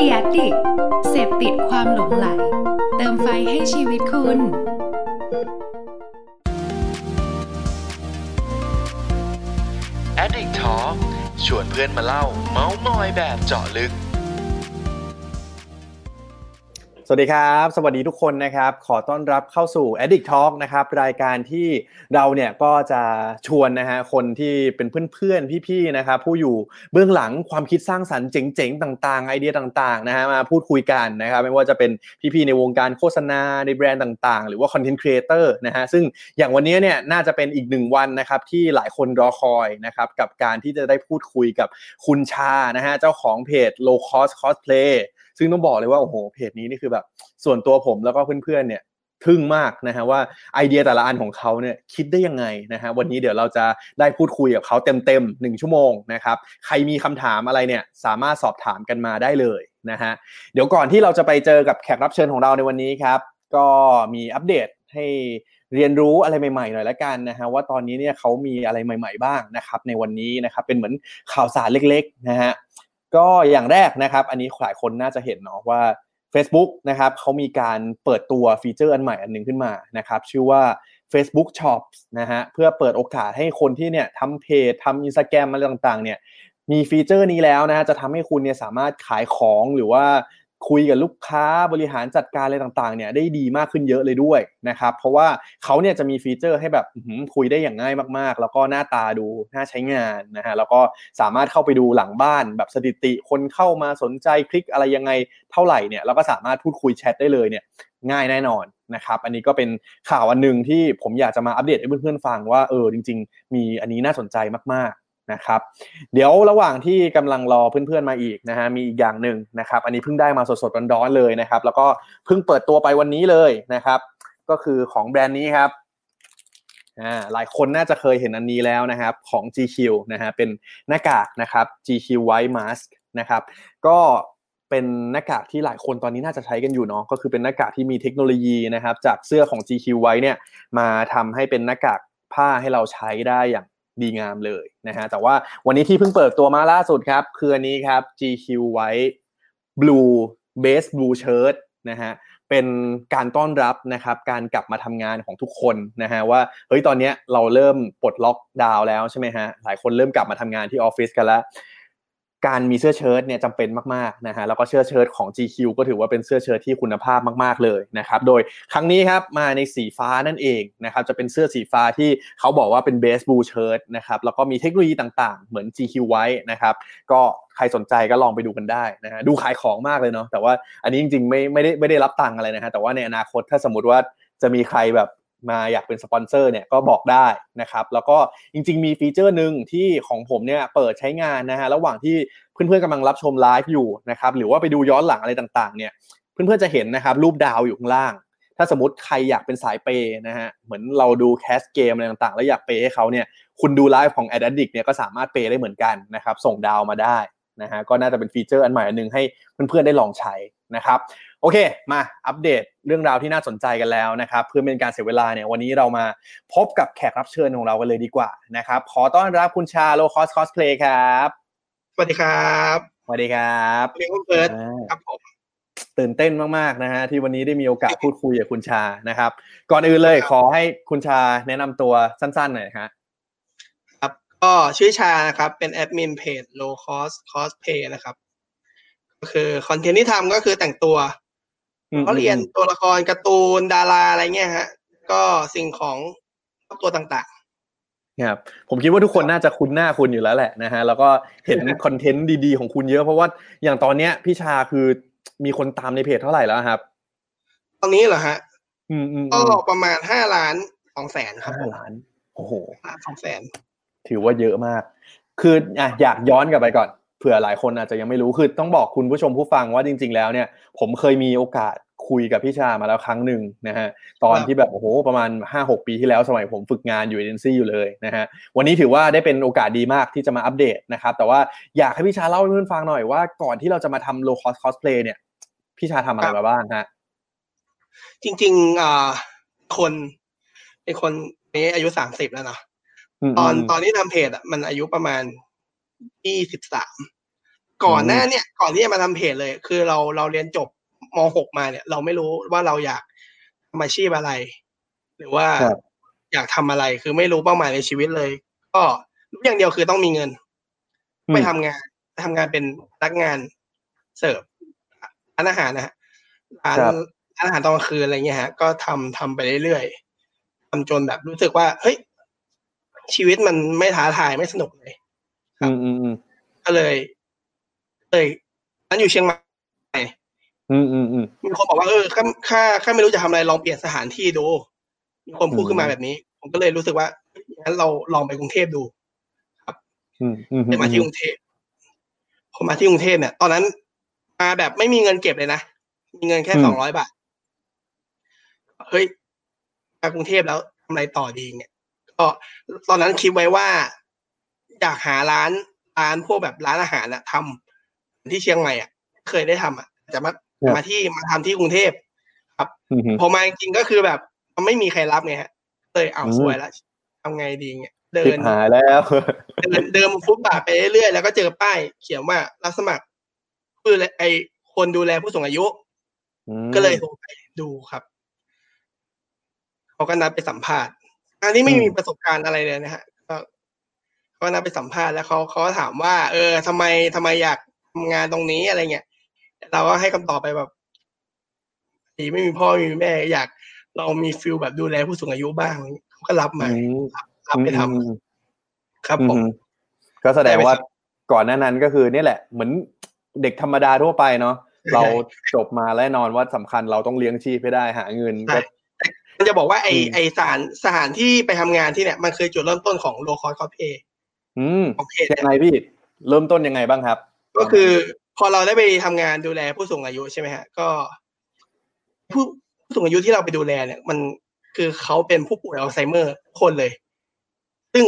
ดียดิเสพติดความหลงไหล เติมไฟให้ชีวิตคุณ Addict Talk ชวนเพื่อนมาเล่า เมาส์มอยแบบเจาะลึก สวัสดีครับ สวัสดีทุกคนนะครับ ขอต้อนรับเข้าสู่ Addict Talk นะครับ รายการที่เราเนี่ยก็จะชวนนะฮะคนที่เป็นเพื่อนๆ พี่ๆ นะครับ ผู้อยู่เบื้องหลังความคิดสร้างสรรค์เจ๋งๆ ต่างๆ ไอเดียต่างๆ นะฮะมาพูดคุยกันนะครับ ไม่ว่าจะเป็นพี่ๆ ในวงการโฆษณาในแบรนด์ต่างๆ หรือว่า content creator นะฮะ ซึ่งอย่างวันนี้เนี่ยน่าจะเป็นอีกหนึ่งวันนะครับที่หลายคนรอคอยนะครับกับการที่จะได้พูดคุยกับคุณชานะฮะเจ้าของเพจ low cost cosplay ซึ่งต้องบอกเลยว่าโอ้โหเพจนี้นี่คือแบบ ส่วนตัวผมแล้วก็เพื่อนๆเนี่ยทึ่งมากนะฮะว่าไอเดียแต่ละอันของเขาเนี่ยคิดได้ยังไงนะฮะวันนี้เดี๋ยวเราจะได้พูดคุยกับเขาเต็มๆหนึ่งชั่วโมงนะครับใครมีคำถามอะไรเนี่ยสามารถสอบถามกันมาได้เลยนะฮะเดี๋ยวก่อนที่เราจะไปเจอกับแขกรับเชิญของเราในวันนี้ครับก็มีอัปเดตให้เรียนรู้อะไรใหม่ๆหน่อยละกันนะฮะว่าตอนนี้เนี่ยเขามีอะไรใหม่ ๆบ้างนะครับในวันนี้นะครับเป็นเหมือนข่าวสารเล็กๆนะฮะ ก็อย่างแรกนะครับ อันนี้หลายคนน่าจะเห็นเนาะว่า Facebook นะครับเขามีการเปิดตัวฟีเจอร์อันใหม่อันหนึ่งขึ้นมานะครับชื่อว่า Facebook Shops นะฮะเพื่อเปิดโอกาสให้คนที่เนี่ยทำเพจทำอินสตาแกรมอะไรต่างๆเนี่ยมีฟีเจอร์นี้แล้วนะฮะจะทำให้คุณเนี่ยสามารถขายของหรือว่า คุยกับลูกค้าบริหารจัดการอะไรต่างๆเนี่ยได้ดีมากขึ้นเยอะเลยด้วยนะครับเพราะว่าเขาเนี่ยจะมีฟีเจอร์ให้แบบคุยได้อย่างง่ายมากๆ แล้วก็หน้าตาดูน่าใช้งานนะฮะแล้วก็สามารถเข้าไปดูหลังบ้าน แบบสถิติคนเข้ามาสนใจคลิกอะไรยังไงเท่าไหร่เนี่ยเราก็สามารถพูดคุยแชทได้เลยเนี่ยง่ายแน่นอนนะครับอันนี้ก็เป็นข่าวอันหนึ่งที่ผมอยากจะมาอัปเดตให้เพื่อนๆฟังว่าเออจริง ๆ มีอันนี้น่าสนใจมาก นะครับ เดี๋ยวระหว่างที่กำลังรอเพื่อนๆมาอีกนะฮะมีอีกอย่างหนึ่งนะครับ อันนี้เพิ่งได้มาสดๆร้อนๆเลยนะครับ แล้วก็เพิ่งเปิดตัวไปวันนี้เลยนะครับ ก็คือของแบรนด์นี้ครับหลายคนน่าจะเคยเห็นอันนี้แล้วนะครับของ GQ นะฮะเป็นหน้ากากนะครับ GQ White Mask นะครับก็เป็นหน้ากากที่หลายคนตอนนี้น่าจะใช้กันอยู่เนาะก็คือเป็นหน้ากากที่มีเทคโนโลยีนะครับจากเสื้อของ GQ ไว้เนี่ยมาทำให้เป็นหน้ากากผ้าให้เราใช้ได้อย่าง ดีงามเลยนะฮะแต่ว่าวันนี้ที่เพิ่งเปิดตัวมาล่าสุดครับ คืออันนี้ครับ GQ White Blue Base Blue Shirt นะฮะเป็นการต้อนรับนะครับการกลับมาทำงานของทุกคนนะฮะว่าเฮ้ยตอนนี้เราเริ่มปลดล็อกดาวน์แล้วใช่ไหมฮะหลายคนเริ่มกลับมาทำงานที่ออฟฟิศกันแล้ว การมีเสื้อเชิ้ตเนี่ยจำเป็นมากๆนะฮะแล้วก็เสื้อเชิ้ตของ GQ ก็ถือว่าเป็นเสื้อเชิ้ตที่คุณภาพมากๆเลยนะครับโดยครั้งนี้ครับมาในสีฟ้านั่นเองนะครับจะเป็นเสื้อสีฟ้าที่เขาบอกว่าเป็นเบสบูเชิ้ตนะครับแล้วก็มีเทคโนโลยีต่างๆ เหมือน GQ ไว้นะครับก็ใครสนใจก็ลองไปดูกันได้นะฮะดูขายของมากเลยเนาะแต่ว่าอันนี้จริงๆไม่ไม่ได้ไม่ได้รับตังค์อะไรนะฮะแต่ว่าในอนาคตถ้าสมมติว่าจะมีใครแบบ มาอยากเป็นสปอนเซอร์เนี่ยก็บอกได้นะครับ แล้วก็จริง ๆ มีฟีเจอร์หนึ่งที่ของผมเนี่ยเปิดใช้งานนะฮะระหว่างที่เพื่อนๆกำลังรับชมไลฟ์อยู่นะครับหรือว่าไปดูย้อนหลังอะไรต่างๆเนี่ยเพื่อนๆจะเห็นนะครับรูปดาวอยู่ข้างล่าง ถ้าสมมติใครอยากเป็นสายเปย์นะฮะเหมือนเราดูแคสเกมอะไรต่างๆ แล้วอยากเปย์ให้เขาเนี่ยคุณดูไลฟ์ของ Ad Addict เนี่ยก็สามารถเปย์ได้เหมือนกันนะครับส่งดาวมาได้นะฮะก็น่าจะเป็นฟีเจอร์อันใหม่อันนึงให้เพื่อนๆได้ลองใช้ นะครับโอเค มาอัปเดตเรื่องราวที่น่าสนใจกันแล้วนะครับเพื่อเป็นการเสียเวลาเนี่ยวันนี้เรามาพบกับแขกรับเชิญของเรากันเลยดีกว่านะครับขอต้อนรับคุณชา Low Cost Cosplay ครับสวัสดีครับสวัสดีครับเรียกคุณเฟิร์สครับผมตื่นเต้นมากๆนะฮะที่วันนี้ได้มีโอกาสพูดคุยกับคุณชานะครับ ก่อนอื่นเลยขอให้คุณชาแนะนำตัวสั้นๆหน่อยครับครับก็ชื่อชานะครับเป็นแอดมินเพจ low cost cosplay นะครับ ก็คือคอนเทนต์ที่ทำก็คือแต่งตัวเขาเรียนตัวละครการ์ตูนดาราอะไรเงี้ยฮะ ก็สิ่งของตัวต่างๆครับผมคิดว่าทุกคนน่าจะคุ้นหน้าคุณอยู่แล้วแหละนะฮะแล้วก็เห็นคอนเทนต์ดีๆของคุณเยอะเพราะว่าอย่างตอนเนี้ยพี่ชาคือมีคนตามในเพจเท่าไหร่แล้วครับ ตอนนี้เหรอฮะ อืมอืมก็ประมาณห้าล้านสองแสนครับห้าล้านโอ้โหสองแสนถือว่าเยอะมาก คืออะอยากย้อนกลับไปก่อน เผื่อหลายคนอาจจะยังไม่รู้คือต้องบอกคุณผู้ชมผู้ฟังว่าจริง ๆ แล้วเนี่ย ผมเคยมีโอกาสคุยกับพี่ชามาแล้วครั้งหนึ่งนะฮะตอนที่แบบโอ้โหประมาณ 5-6 ปีที่แล้วสมัยผมฝึกงานอยู่เอเจนซี่อยู่เลยนะฮะวันนี้ถือว่าได้เป็นโอกาสดีมากที่จะมาอัปเดตนะครับ แต่ว่าอยากให้พี่ชาเล่าให้เพื่อนฟังหน่อยว่าก่อนที่เราจะมาทำ Low Cost Cosplay เนี่ย พี่ชาทำอะไรมาบ้างฮะจริงๆอ่าคนเป็นคนนี้อายุสามสิบแล้วเนาะตอนตอนที่ทำเพจอะมันอายุประมาณ ยี่สิบสามก่อนหน้าเนี่ยก่อนที่จะมาทำเพจเลย คือเราเราเรียนจบม .6 มาเนี่ย เราไม่รู้ว่าเราอยากทำอาชีพอะไร หรือว่าครับอยากทำอะไรคือไม่รู้เป้าหมายในชีวิตเลย ก็รู้อย่างเดียวคือต้องมีเงินไปทำงานไปทำงานเป็นพนักงานเสิร์ฟร้านอาหารนะฮะร้านครับร้านอาหารตอนกลางคืนอะไรเงี้ยฮะ ก็ทำทำไปเรื่อยๆทำจนแบบรู้สึกว่า เฮ้ย ชีวิตมันไม่ท้าทายไม่สนุกเลย อืมอืมอืมก็เลยเลยนั้นอยู่เชียงใหม่อืมอืมอืมมีคนบอกว่าเออข้าข้าข้าไม่รู้จะทำอะไรลองเปลี่ยนสถานที่ดูมีคนพูดขึ้นมาแบบนี้ ผมก็เลยรู้สึกว่างั้นเราลองไปกรุงเทพดูอืมอืมไปมาที่กรุงเทพผมมาที่กรุงเทพเนี่ย ตอนนั้นมาแบบไม่มีเงินเก็บเลยนะมีเงินแค่สองร้อยบาทเฮ้ยมากรุงเทพแล้วทำอะไรต่อดีเนี่ยก็ตอนนั้นคิดไว้ว่า อยากหาร้านร้านพวกแบบร้านอาหารอะทำที่เชียงใหม่อะเคยได้ทำอะจะมามาที่มาทำที่กรุงเทพอืมพอมาจริงๆก็คือแบบมันไม่มีใครรับไงฮะเลยเอาอืมสวยแล้วทำไงดีเงี้ยเดิชิบนหายแล้วเดินเดินฟุตบาทไปเรื่อยๆแล้วก็เจอป้าย เขียนว่ารับสมัครคือไอคนดูแลผู้สูงอายุอืมก็เลยโทรไปดูครับเขาก็นัดไปสัมภาษณ์อันนี้ไม่มีประสบการณ์อะไรเลยนะฮะ ก็เขาก็นัดไปสัมภาษณ์แล้วเขาเขาก็ถามว่า เออทำไมทำไมอยากทำงานตรงนี้อะไรเงี้ยเราก็ให้คำตอบไปแบบที่ไม่มีพ่อไม่มีแม่ อยากเรามี feel แบบดูแลผู้สูงอายุบ้างเขาก็รับมาอืมรับไปทำอืมครับผมอืมก็แสดงว่าได้ไปก่อนหน้านั้นก็คือนี่แหละ เหมือนเด็กธรรมดาทั่วไปเนาะใช่เราจบมาแน่นอนว่าสำคัญเราต้องเลี้ยงชีพให้ได้หาเงินใช่ก็มันจะบอกว่าไออืมไอสถานสถานที่ไปทำงานที่เนี่ยมันคือจุดเริ่มต้นของโลคอ s คอเพย์ อืมของเพจยังไงพี่ เริ่มต้นยังไงบ้างครับ ก็คือพอเราได้ไปทำงานดูแลผู้สูงอายุใช่ไหมฮะ ก็ ผู้ผู้สูงอายุที่เราไปดูแลเนี่ยมันคือเขาเป็นผู้ป่วยอัลไซเมอร์ทุกคนเลย ซึ่ง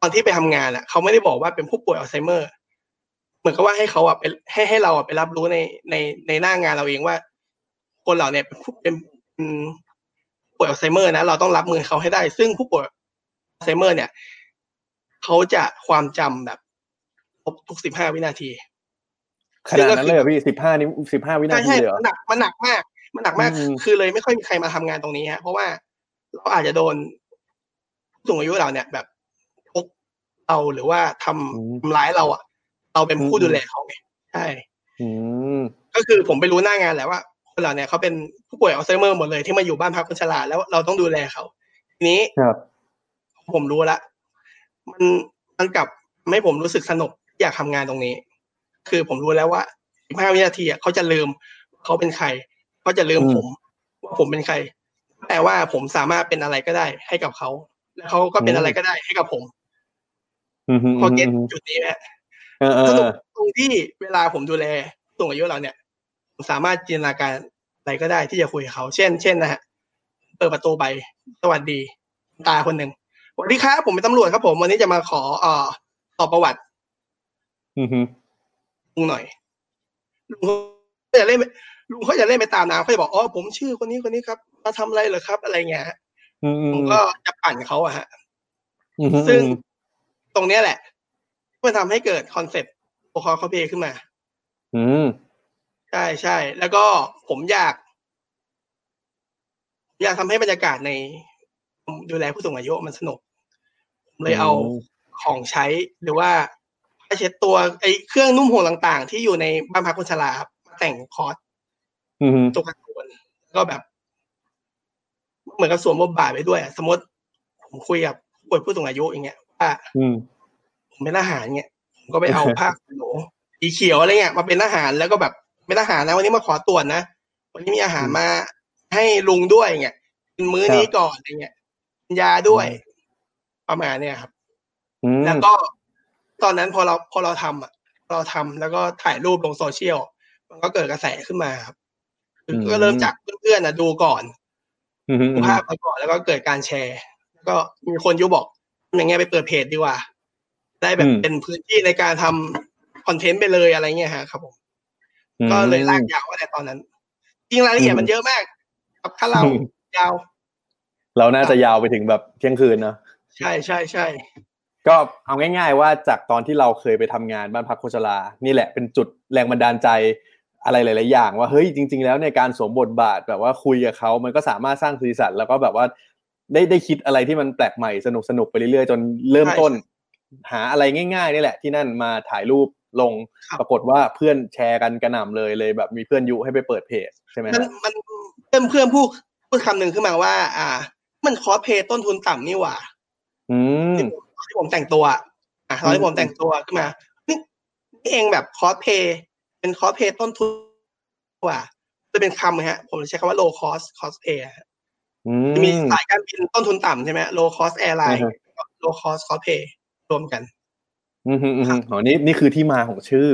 ตอนที่ไปทำงานอะเขาไม่ได้บอกว่าเป็นผู้ป่วยอัลไซเมอร์ เหมือนกับว่าให้เขาอะเป็นให้ให้เราอะไปรับรู้ในในในหน้างานเราเองว่า คนเราเนี่ยเป็นผู้เป็นเป็นผู้ป่วยอัลไซเมอร์นะเราต้องรับมือเขาให้ได้ ซึ่งผู้ป่วยอัลไซเมอร์ เนี่ย เขาจะความจำแบบลบทุกสิบห้าวินาทีขนาดนั้นเลยเหรอพี่สิบห้านิ้วสิบห้าวินาใช่ทีใช่เลยเหรอมันหนักมันหนักมาก มันหนักมากอืมคือเลยไม่ค่อยมีใครมาทำงานตรงนี้ฮะเพราะว่าเราอาจจะโดนผู้สูงอายุเราเนี่ย แบบพกเราหรือว่าทำทำร้ายเราอะ เราเป็นผู้ดูแลเขาไงใช่อืมก็คือผมไปรู้หน้างานแหละว่าคนเราเนี่ยเขาเป็นผู้ป่วยอัลไซเมอร์หมดเลยที่มาอยู่บ้านพักคนชราแล้วเราต้องดูแลเขาทีนี้ครับผมรู้ละ มันมันกลับทำให้ผมรู้สึกสนุกอยากทำงานตรงนี้ คือผมรู้แล้วว่า15วินาทีอะเขาจะลืมเขาเป็นใครเขาจะลืมอืมผมว่าผมเป็นใคร แต่ว่าผมสามารถเป็นอะไรก็ได้ให้กับเขาแล้วเขาก็เป็นอะไรก็ได้ให้กับผมอืมอืมพอเก็ตอืมจุดนี้ไหมเออเออสเอนุกอตรงที่เวลาผมดูแลผู้สูงอายุเราเนี่ยผมสามารถจินตนาการอะไรก็ได้ที่จะคุยกับเขา เช่น เช่นนะฮะเปิดประตูไปสวัสดีตาคนหนึ่ง สวัสดีครับผมเป็นตำรวจครับผม วันนี้จะมาขอเอ่อสอบประวัติอืมอืมลุงหน่อยลุงเขาจะเล่นลุงเขาจะเล่นไปตามน้ำเขาจะบอกอ๋อผมชื่อคนนี้คนนี้ครับ มาทำอะไรเหรอครับ อะไรเงี้ยฮะอืมอืผมมก็จะปั่นเขาอะฮะอืมซึ่งตรงเนี้ยแหละ มันทำให้เกิดคอนเซ็ปต์โอคอคอเพขึ้นมา อืมใช่ใช่แล้วก็ผมอยาก อยากทำให้บรรยากาศในดูแลผู้สูงอายุมันสนุกผม เลยเอาของใช้หรือว่าผ้าเช็ดตัวไอ้เครื่องนุ่งห่มต่างๆ ที่อยู่ในบ้านพักคนชราครับมาแต่ง cos อืมตัวการ์ตูนแล้วก็แบบ เหมือนกับสวมบทบาทไปด้วยอะสมมติผมคุยกับผู้ป่วยผู้สูงอายุอย่างเงี้ยว่าอืมผมเป็นทหารเงี้ยผมก็ไปเอาผ้าขนหนูสีเขียวอะไรเงี้ยมาเป็นทหารแล้วก็แบบเป็นทหารนะวันนี้มาขอตรวจนะวันนี้มีอาหารมาให้ลุงด้วยเงี้ยกินมื้อนี้ก่อนอะไรเงี้ยกินยาด้วย ประมาณเนี้ยครับอืมแล้วก็ตอนนั้นพอเราพอเราทำอะเราทำแล้วก็ถ่ายรูปลงโซเชียลมันก็เกิดกระแสขึ้นมาครับคือก็เริ่มจากเพื่อนๆนะดูก่อนอืมอืมดูภาพมาก่อนแล้วก็เกิดการแชร์ แล้วก็มีคนยุบอกอย่างเงี้ยไปเปิดเพจดีกว่า ได้แบบเป็นพื้นที่ในการทำคอนเทนต์ไปเลยอะไรเงี้ยฮะครับผม ก็เลยลากยาวตั้งแต่ตอนนั้นจริงรายละเอียดมันเยอะมาก ครับถ้าเรายาว เราน่าจะยาวไปถึงแบบเที่ยงคืนเนอะ ใช่ใช่ใช่ก็เอาง่าย ๆ ว่าจากตอนที่เราเคยไปทำงานบ้านพักโคชลา นี่แหละเป็นจุดแรงบันดาลใจอะไรหลาย ๆ อย่าง ว่าเฮ้ยจริง ๆ แล้วในการสวมบทบาทแบบว่าคุยกับเขามันก็สามารถสร้างสีสันแล้วก็แบบว่าได้ได้คิดอะไรที่มันแปลกใหม่สนุกสนุกไปเรื่อย ๆ จนเริ่มต้น หาอะไรง่ายๆนี่แหละ ที่นั่นมาถ่ายรูปลงครับปรากฏว่าเพื่อนแชร์กันกระหน่ำเลยเลยแบบมีเพื่อนยุให้ไปเปิดเพจใช่ไหมมันฮะมันเพื่อนเพื่อนพูดพูดคำหนึ่งขึ้นมาว่า อ่า มันคอสเพย์ต้นทุนต่ำนี่หว่า อืมที่ผมแต่งตัวอะตอนที่ผมแต่งตัวขึ้นมานี่นี่เองแบบคอสเพย์เป็นคอสเพย์ต้นทุนกว่าจะเป็นคำนะฮะ ผมใช้คำว่า low cost cosplay อะฮะอืจะมีมสายการบินต้นทุนต่ำใช่ไหม low cost airline อ่าฮะ low cost cosplay รวมกันอืมอืมอืมอ๋อนี่นี่คือที่มาของชื่อ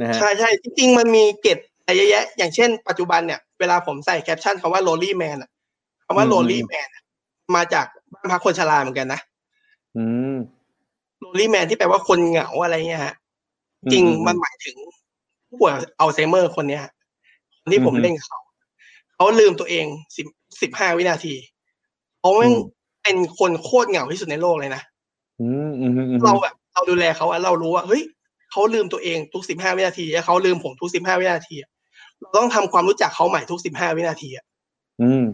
นะฮะใช่ใช่จริงๆ มันมีเกตอะไรเยอะแยะ อย่างเช่นปัจจุบันเนี่ยเวลาผมใส่แคปชั่นคำว่า lonely man อะคำว่าอืม lonely man อะมาจากบ้านพักคนชราเหมือนกันนะ อืม lonely man ที่แปลว่าคนเหงาอะไรเงี้ยฮะจริงอืมมันหมายถึงผู้ป่วยอัลไซเมอร์คนเนี้ยฮะคนที่ผมอือฮึเล่นกับเขาเขาลืมตัวเองสิบสิบห้าวินาทีเขาแม่งอืมเป็นคนโคตรเหงาที่สุดในโลกเลยนะอืมอืมอืมอืมเราแบบเราดูแลเขาอะเรารู้ว่าเฮ้ยเขาลืมตัวเองทุกสิบห้าวินาทีแล้วเขาลืมผมทุกสิบห้าวินาทีอะเราต้องทำความรู้จักเขาใหม่ทุกสิบห้าวินาทีอะอืม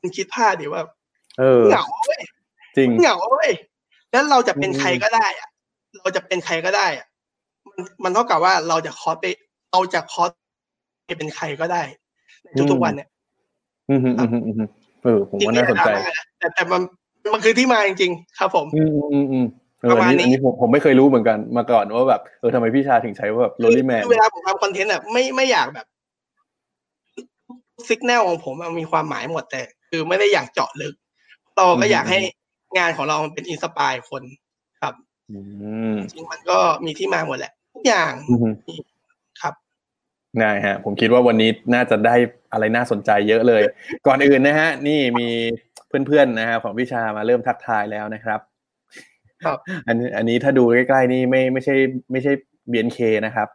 มันคิดภาพดิว่าเออเหงาเว้ย จริงเหงาเว้ยแล้วเราจะเป็นอืมใครก็ได้อะเราจะเป็นใครก็ได้อะมันมันเท่ากับว่าเราจะคอสไปเราจะคอสไปเป็นใครก็ได้ในทุกๆวันเนี่ยอืมอืมอืมอืมอืมเออผมจริงว่าๆน่าสนใจไม่ได้นะแต่แต่มันมันคือที่มาจริงๆครับ ผม อืมอืมอืมอืมเออประอัมาณนนี้นี้อันนี้ผมผมไม่เคยรู้เหมือนกันมาก่อนว่าแบบเออทำไมพี่ชาถึงใช้ว่าแบบโรลลี่แมนคือเวลาผมทำคอนเทนต์อะไม่ไม่อยากแบบสิกแนลของผมอะมีความหมายหมดแต่ คือไม่ได้อยากเจาะลึกเราก็อยากให้ งานของเรามันเป็นอินสปายคนครับอืมจริงๆมันก็มีที่มาหมดแหละ ทุกอย่างอืมครับได้ฮะผมคิดว่าวันนี้น่าจะได้อะไรน่าสนใจเยอะเลย ก่อนอื่นนะฮะ นี่มีเพื่อนๆนะฮะของพี่ชามาเริ่มทักทายแล้วนะครับ ครับ อันนี้อันนี้ถ้าดูใกล้ๆนี่ไม่ไม่ใช่ ไม่ใช่ BNK นะครับ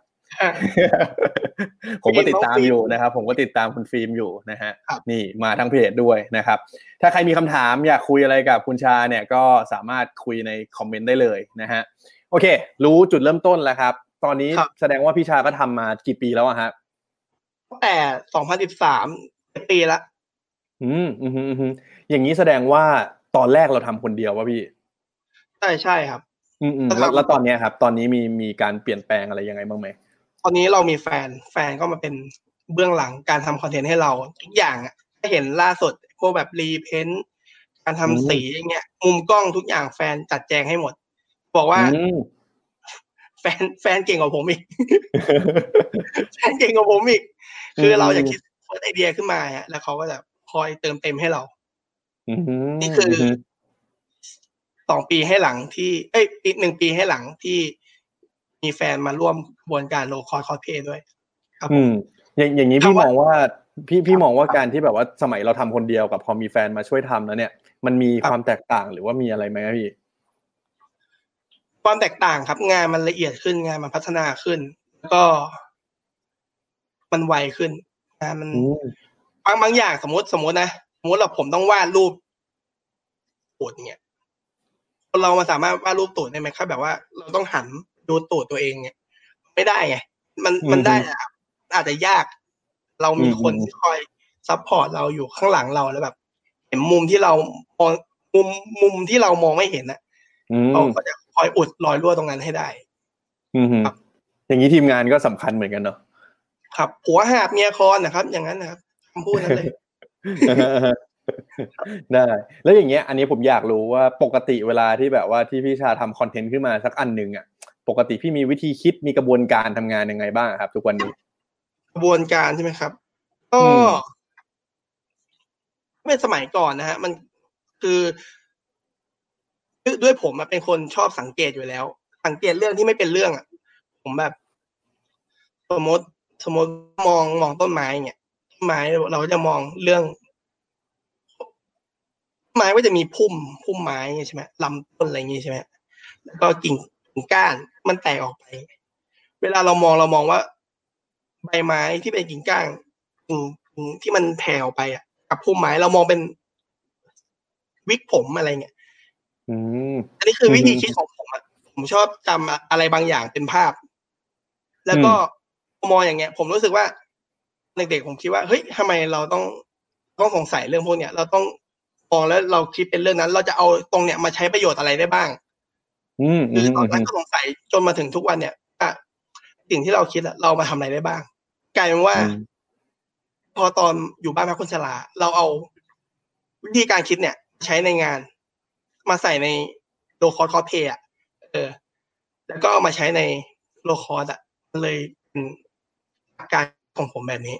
ผมก็ติดตามอยู่นะครับ ผมก็ติดตามคุณฟิล์มอยู่นะฮะครับนี่มาทั้งเพจด้วยนะครับ ถ้าใครมีคำถามอยากคุยอะไรกับคุณชาเนี่ยก็สามารถคุยในคอมเมนต์ได้เลยนะฮะโอเค รู้จุดเริ่มต้นแล้วครับ ตอนนี้ครับแสดงว่าพี่ชาก็ทำมากี่ปีแล้วอะฮะตั้งแต่2013ปีละอืมอืมอืมอืมอย่างนี้แสดงว่าตอนแรกเราทำคนเดียวปะพี่ใช่ใช่ครับ อืมอืมแล้วแล้วทำแล้วตอนเนี้ยครับ ตอนนี้มีมีการเปลี่ยนแปลงอะไรยังไงบ้างไหม ตอนนี้เรามีแฟนแฟนก็มาเป็นเบื้องหลังการทำ content ให้เราทุกอย่างอะถ้าเห็นล่าสุดพวกแบบ repaint การทำสีอย่างเงี้ยมุมกล้องทุกอย่างแฟนจัดแจงให้หมด บอกว่าอืมแฟนแฟนเก่งกว่าผมอีก แฟนเก่งกว่าผมอีก คือเราจะคิด first idea ขึ้นมาฮะแล้วเขาก็จะคอยเติมเต็มให้เราอืมนี่คือสองปีให้หลังที่ เอ้ยปีหนึ่งปีให้หลังที่ มีแฟนมาร่วมกระบวนการ Lowcost Cosplay ด้วย ครับผอืมมอย่างอย่างนี้พี่ถามว่ามองว่าพี่พี่มองว่าการที่แบบว่าสมัยเราทำคนเดียวกับพอมีแฟนมาช่วยทำแล้วเนี่ย มันมีครับความแตกต่างหรือว่ามีอะไรไหมครับพี่ความแตกต่างครับ งานมันละเอียดขึ้นงานมันพัฒนาขึ้น แล้วก็ มันไวขึ้นงานมันอืมบางบางอย่างสมมติสมมตินะสมมติเราผมต้องวาดรูปตูดเนี่ยคนเรามาสามารถวาดรูปตูดได้ไหมครับ แบบว่าเราต้องหัน ดูตูดตัวเองเนี่ยไม่ได้ไงมันมันได้อะครับอาจจะยาก เรามีคนที่คอย support เราอยู่ข้างหลังเราแล้วแบบ เห็นมุมที่เรามองมุมมุมที่เรามองไม่เห็นนะอืมเขาก็จะคอยอุดรอยรั่วตรงนั้นให้ได้ อืมฮึครับอย่างนี้ทีมงานก็สำคัญเหมือนกันเนาะครับผัวหาบเมียคอนนะครับ อย่างนั้นนะครับคำพูดนั้นเลยได้ แล้วอย่างเงี้ย อันนี้ผมอยากรู้ว่าปกติเวลาที่แบบว่าที่พี่ชาทำคอนเทนต์ขึ้นมาสักอันหนึ่งอะ ปกติพี่มีวิธีคิดมีกระบวนการทำงานยังไงบ้างครับ ทุกวันนี้ กระบวนการใช่ไหมครับ ก็อืมเป็นสมัยก่อนนะฮะ มันคือด้วยด้วยผมอะเป็นคนชอบสังเกตอยู่แล้ว สังเกตเรื่องที่ไม่เป็นเรื่องอะผมแบบ สมมติสมมติมองมองต้นไม้เนี่ยต้นไม้เราก็จะมองเรื่องต้นไม้ก็จะมีพุ่มพุ่มไม้ใช่ไหมลำต้นอะไรอย่างงี้ใช่ไหมแล้วก็กิ่ง ก้านมันแตกออกไป เวลาเรามองเรามองว่า ใบไม้ที่เป็นกิ่งก้านกิ่งที่มันแผ่ออกไปอะ กับพุ่มไม้เรามองเป็นวิกผมอะไรเงี้ยอืมอันนี้คือวิธีคิดของผมอะผมชอบจำอะไรบางอย่างเป็นภาพ แล้วก็มองอย่างเงี้ย ผมรู้สึกว่าเด็กๆผมคิดว่าเฮ้ยทำไมเราต้องต้องสงสัยเรื่องพวกเนี้ย เราต้องมองแล้วเราคิดเป็นเรื่องนั้น เราจะเอาตรงเนี้ยมาใช้ประโยชน์อะไรได้บ้าง คือมตอนอืนั้นมก็สงสัยจนมาถึงทุกวันเนี่ยอะสิ่งที่เราคิดอะเรามาทำอะไรได้บ้างกลายเป็นว่าอืมพอตอนอยู่บ้านพักคนชราเราเอาวิธีการคิดเนี่ย ใช้ในงาน มาใส่ใน Lowcost Cosplay อะเออ แล้วก็เอามาใช้ใน Lowcost อะมันเลยเป็นหลักการของผมแบบนี้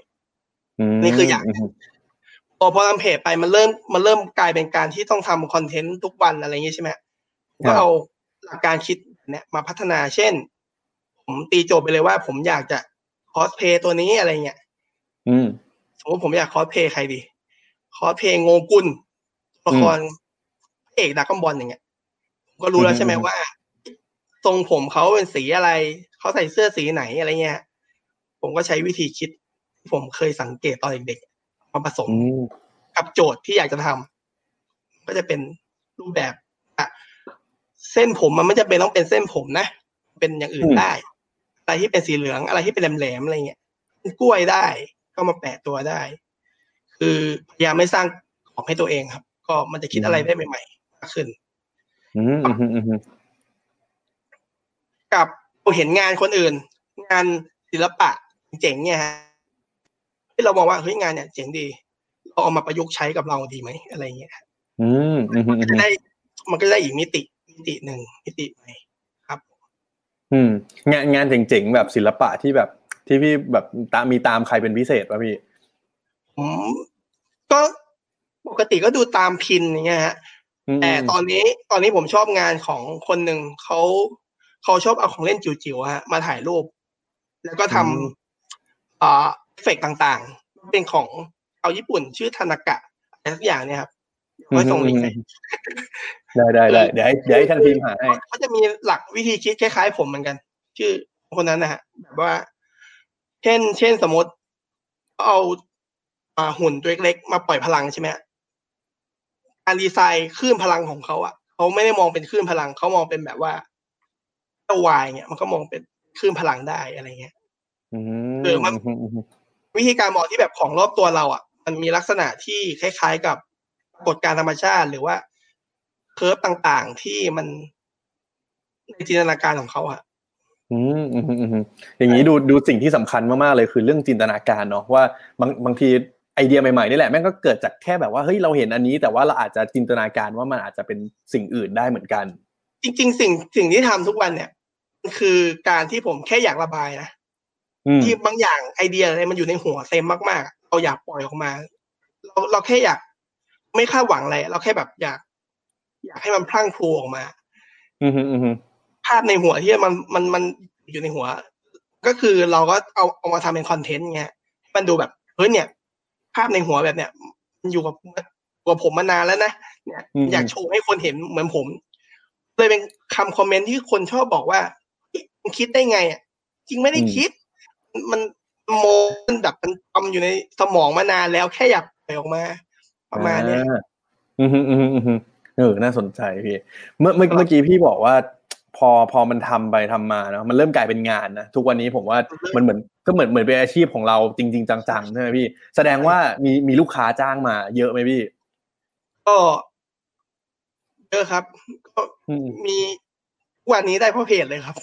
นี่คืออย่างมพอพอทำเพจไปมันเริ่มมันเริ่มกลายเป็นการที่ต้องทำ content ทุกวันอะไรอย่างงี้ใช่ไหมก็เอาห ลักการคิดเนี่ยมาพัฒนา เช่น ผมตีโจทย์ไปเลยว่า ผมอยากจะคอสเพย์ตัวนี้อะไรเงี้ยอืมสมมติผมอยากคอสเพย์ใครดี คอสเพย์โงกุลละครพระเอกดักกอมบอลอย่างเงี้ยผมก็รู้แล้วอืมใช่ไหมว่าทรงผมเขาเป็นสีอะไร เขาใส่เสื้อสีไหนอะไรเงี้ย ผมก็ใช้วิธีคิดที่ผมเคยสังเกตตอนเด็กๆมาผสมอืมกับโจทย์ที่อยากจะทำก็จะเป็นรูปแบบอะ เส้นผมมันไม่จำเป็นต้องเป็นเส้นผมนะ เป็นอย่างอื่นได้ อะไรที่เป็นสีเหลืองอะไรที่เป็นแหลมๆอะไรเงี้ยกล้วยได้ก็มาแปะตัวได้ คือพยายามไม่สร้างของให้ตัวเองครับ ก็มันจะคิดอะไรได้ใหม่ๆมากขึ้นอืมอืมอืมอืมกับเราเห็นงานคนอื่น งานศิลปะเจ๋งเนี่ยฮะที่เรามองว่าเฮ้ยงานเนี่ยเจ๋งดีเราเอามาประยุกต์ใช้กับเราดีไหมอะไรเงี้ยอืมอืมอืมมันก็จะได้ มันก็จะได้อีกมิติ มิติหนึ่งมิติใหม่ครับ อืม งานงานเจ๋งๆแบบศิลปะที่แบบที่พี่แบบตามมีตามใครเป็นพิเศษป่ะพี่ผมก็ปกติก็ดูตามพินอย่างเงี้ยฮะอืมแต่ตอนนี้ตอนนี้ผมชอบงานของคนหนึ่งเขาเขาชอบเอาของเล่นจิ๋วๆฮะมาถ่ายรูป แล้วก็ทำอ่าเอฟเฟกต์ต่างๆ เป็นของเอาญี่ปุ่นชื่อธนากะอะไรสักอย่างเนี่ยครับไว้ส่งลิงก์ให้ ได้ได้ได้เดี๋ยวให้เดี๋ยวให้ทางทีมหาให้เขาจะมีหลักวิธีคิดคล้ายๆ ผมเหมือนกัน ชื่อคนนั้นนะฮะแบบว่า เช่น เช่นสมมติเอาอ่าหุ่นตัวเล็กๆมาปล่อยพลังใช่ไหมฮะการดีไซน์คลื่นพลังของเขาอะเขาไม่ได้มองเป็นคลื่นพลังเขามองเป็นแบบว่าถ้าวายเนี่ยมันก็มองเป็นคลื่นพลังได้อะไรเงี้ยอืมเออมันอืมอืมวิธีการมองที่แบบของรอบตัวเราอะ มันมีลักษณะที่คล้าย ๆ กับปรากฏการณ์ธรรมชาติ หรือว่า เคอร์ฟต่างๆที่มันในจินตนาการของเขาอะอืมอืมอืมอืมอย่างนี้ดูดูสิ่งที่สำคัญมากๆเลยคือเรื่องจินตนาการเนาะว่าบางบางทีไอเดียใหม่ๆนี่แหละแม่งก็เกิดจากแค่แบบว่าเฮ้ยเราเห็นอันนี้ แต่ว่าเราอาจจะจินตนาการว่ามันอาจจะเป็นสิ่งอื่นได้เหมือนกัน จริง ๆ สิ่งสิ่งที่ทำทุกวันเนี่ยมันคือการที่ผมแค่อยากระบายนะอืมที่บางอย่างไอเดียอะไรมันอยู่ในหัวเต็มมากๆอะเราอยากปล่อยออกมา เราเราแค่อยาก ไม่คาดหวังอะไรเราแค่แบบอยาก อยากให้มันพลั่งพลูออกมาอืมอืมอืมภาพในหัวที่มันมันมันอยู่ในหัว ก็คือเราก็เอาเอามาทำเป็นคอนเทนต์เงี้ยให้มันดูแบบเฮ้ยเนี่ย ภาพในหัวแบบเนี้ยมันอยู่กับกับผมมานานแล้วนะเนี่ยอยากโชว์ให้คนเห็นเหมือนผม เลยเป็นคำคอมเมนต์ที่คนชอบบอกว่าเฮ้ยมึงคิดได้ไงอะจริงไม่ได้คิด มันโมมันแบบมันทำอยู่ในสมองมานานแล้วแค่อยากปล่อยออกมา ประมาณเนี้ยอ่อืมอืมอืมอืมอืม เออน่าสนใจพี่ เมื่อเมื่อครับเมื่อกี้พี่บอกว่า พอพอมันทำไปทำมาเนาะมันเริ่มกลายเป็นงานนะทุกวันนี้ผมว่ามันเหมือนก็เหมือนเหมือนเป็นอาชีพของเราจริง ๆ จังๆใช่ไหมพี่ แสดงว่ามีมีลูกค้าจ้างมา เยอะไหมพี่ ก็เยอะครับ ก็อืมมีวันนี้ได้เพราะเพจเลยครับ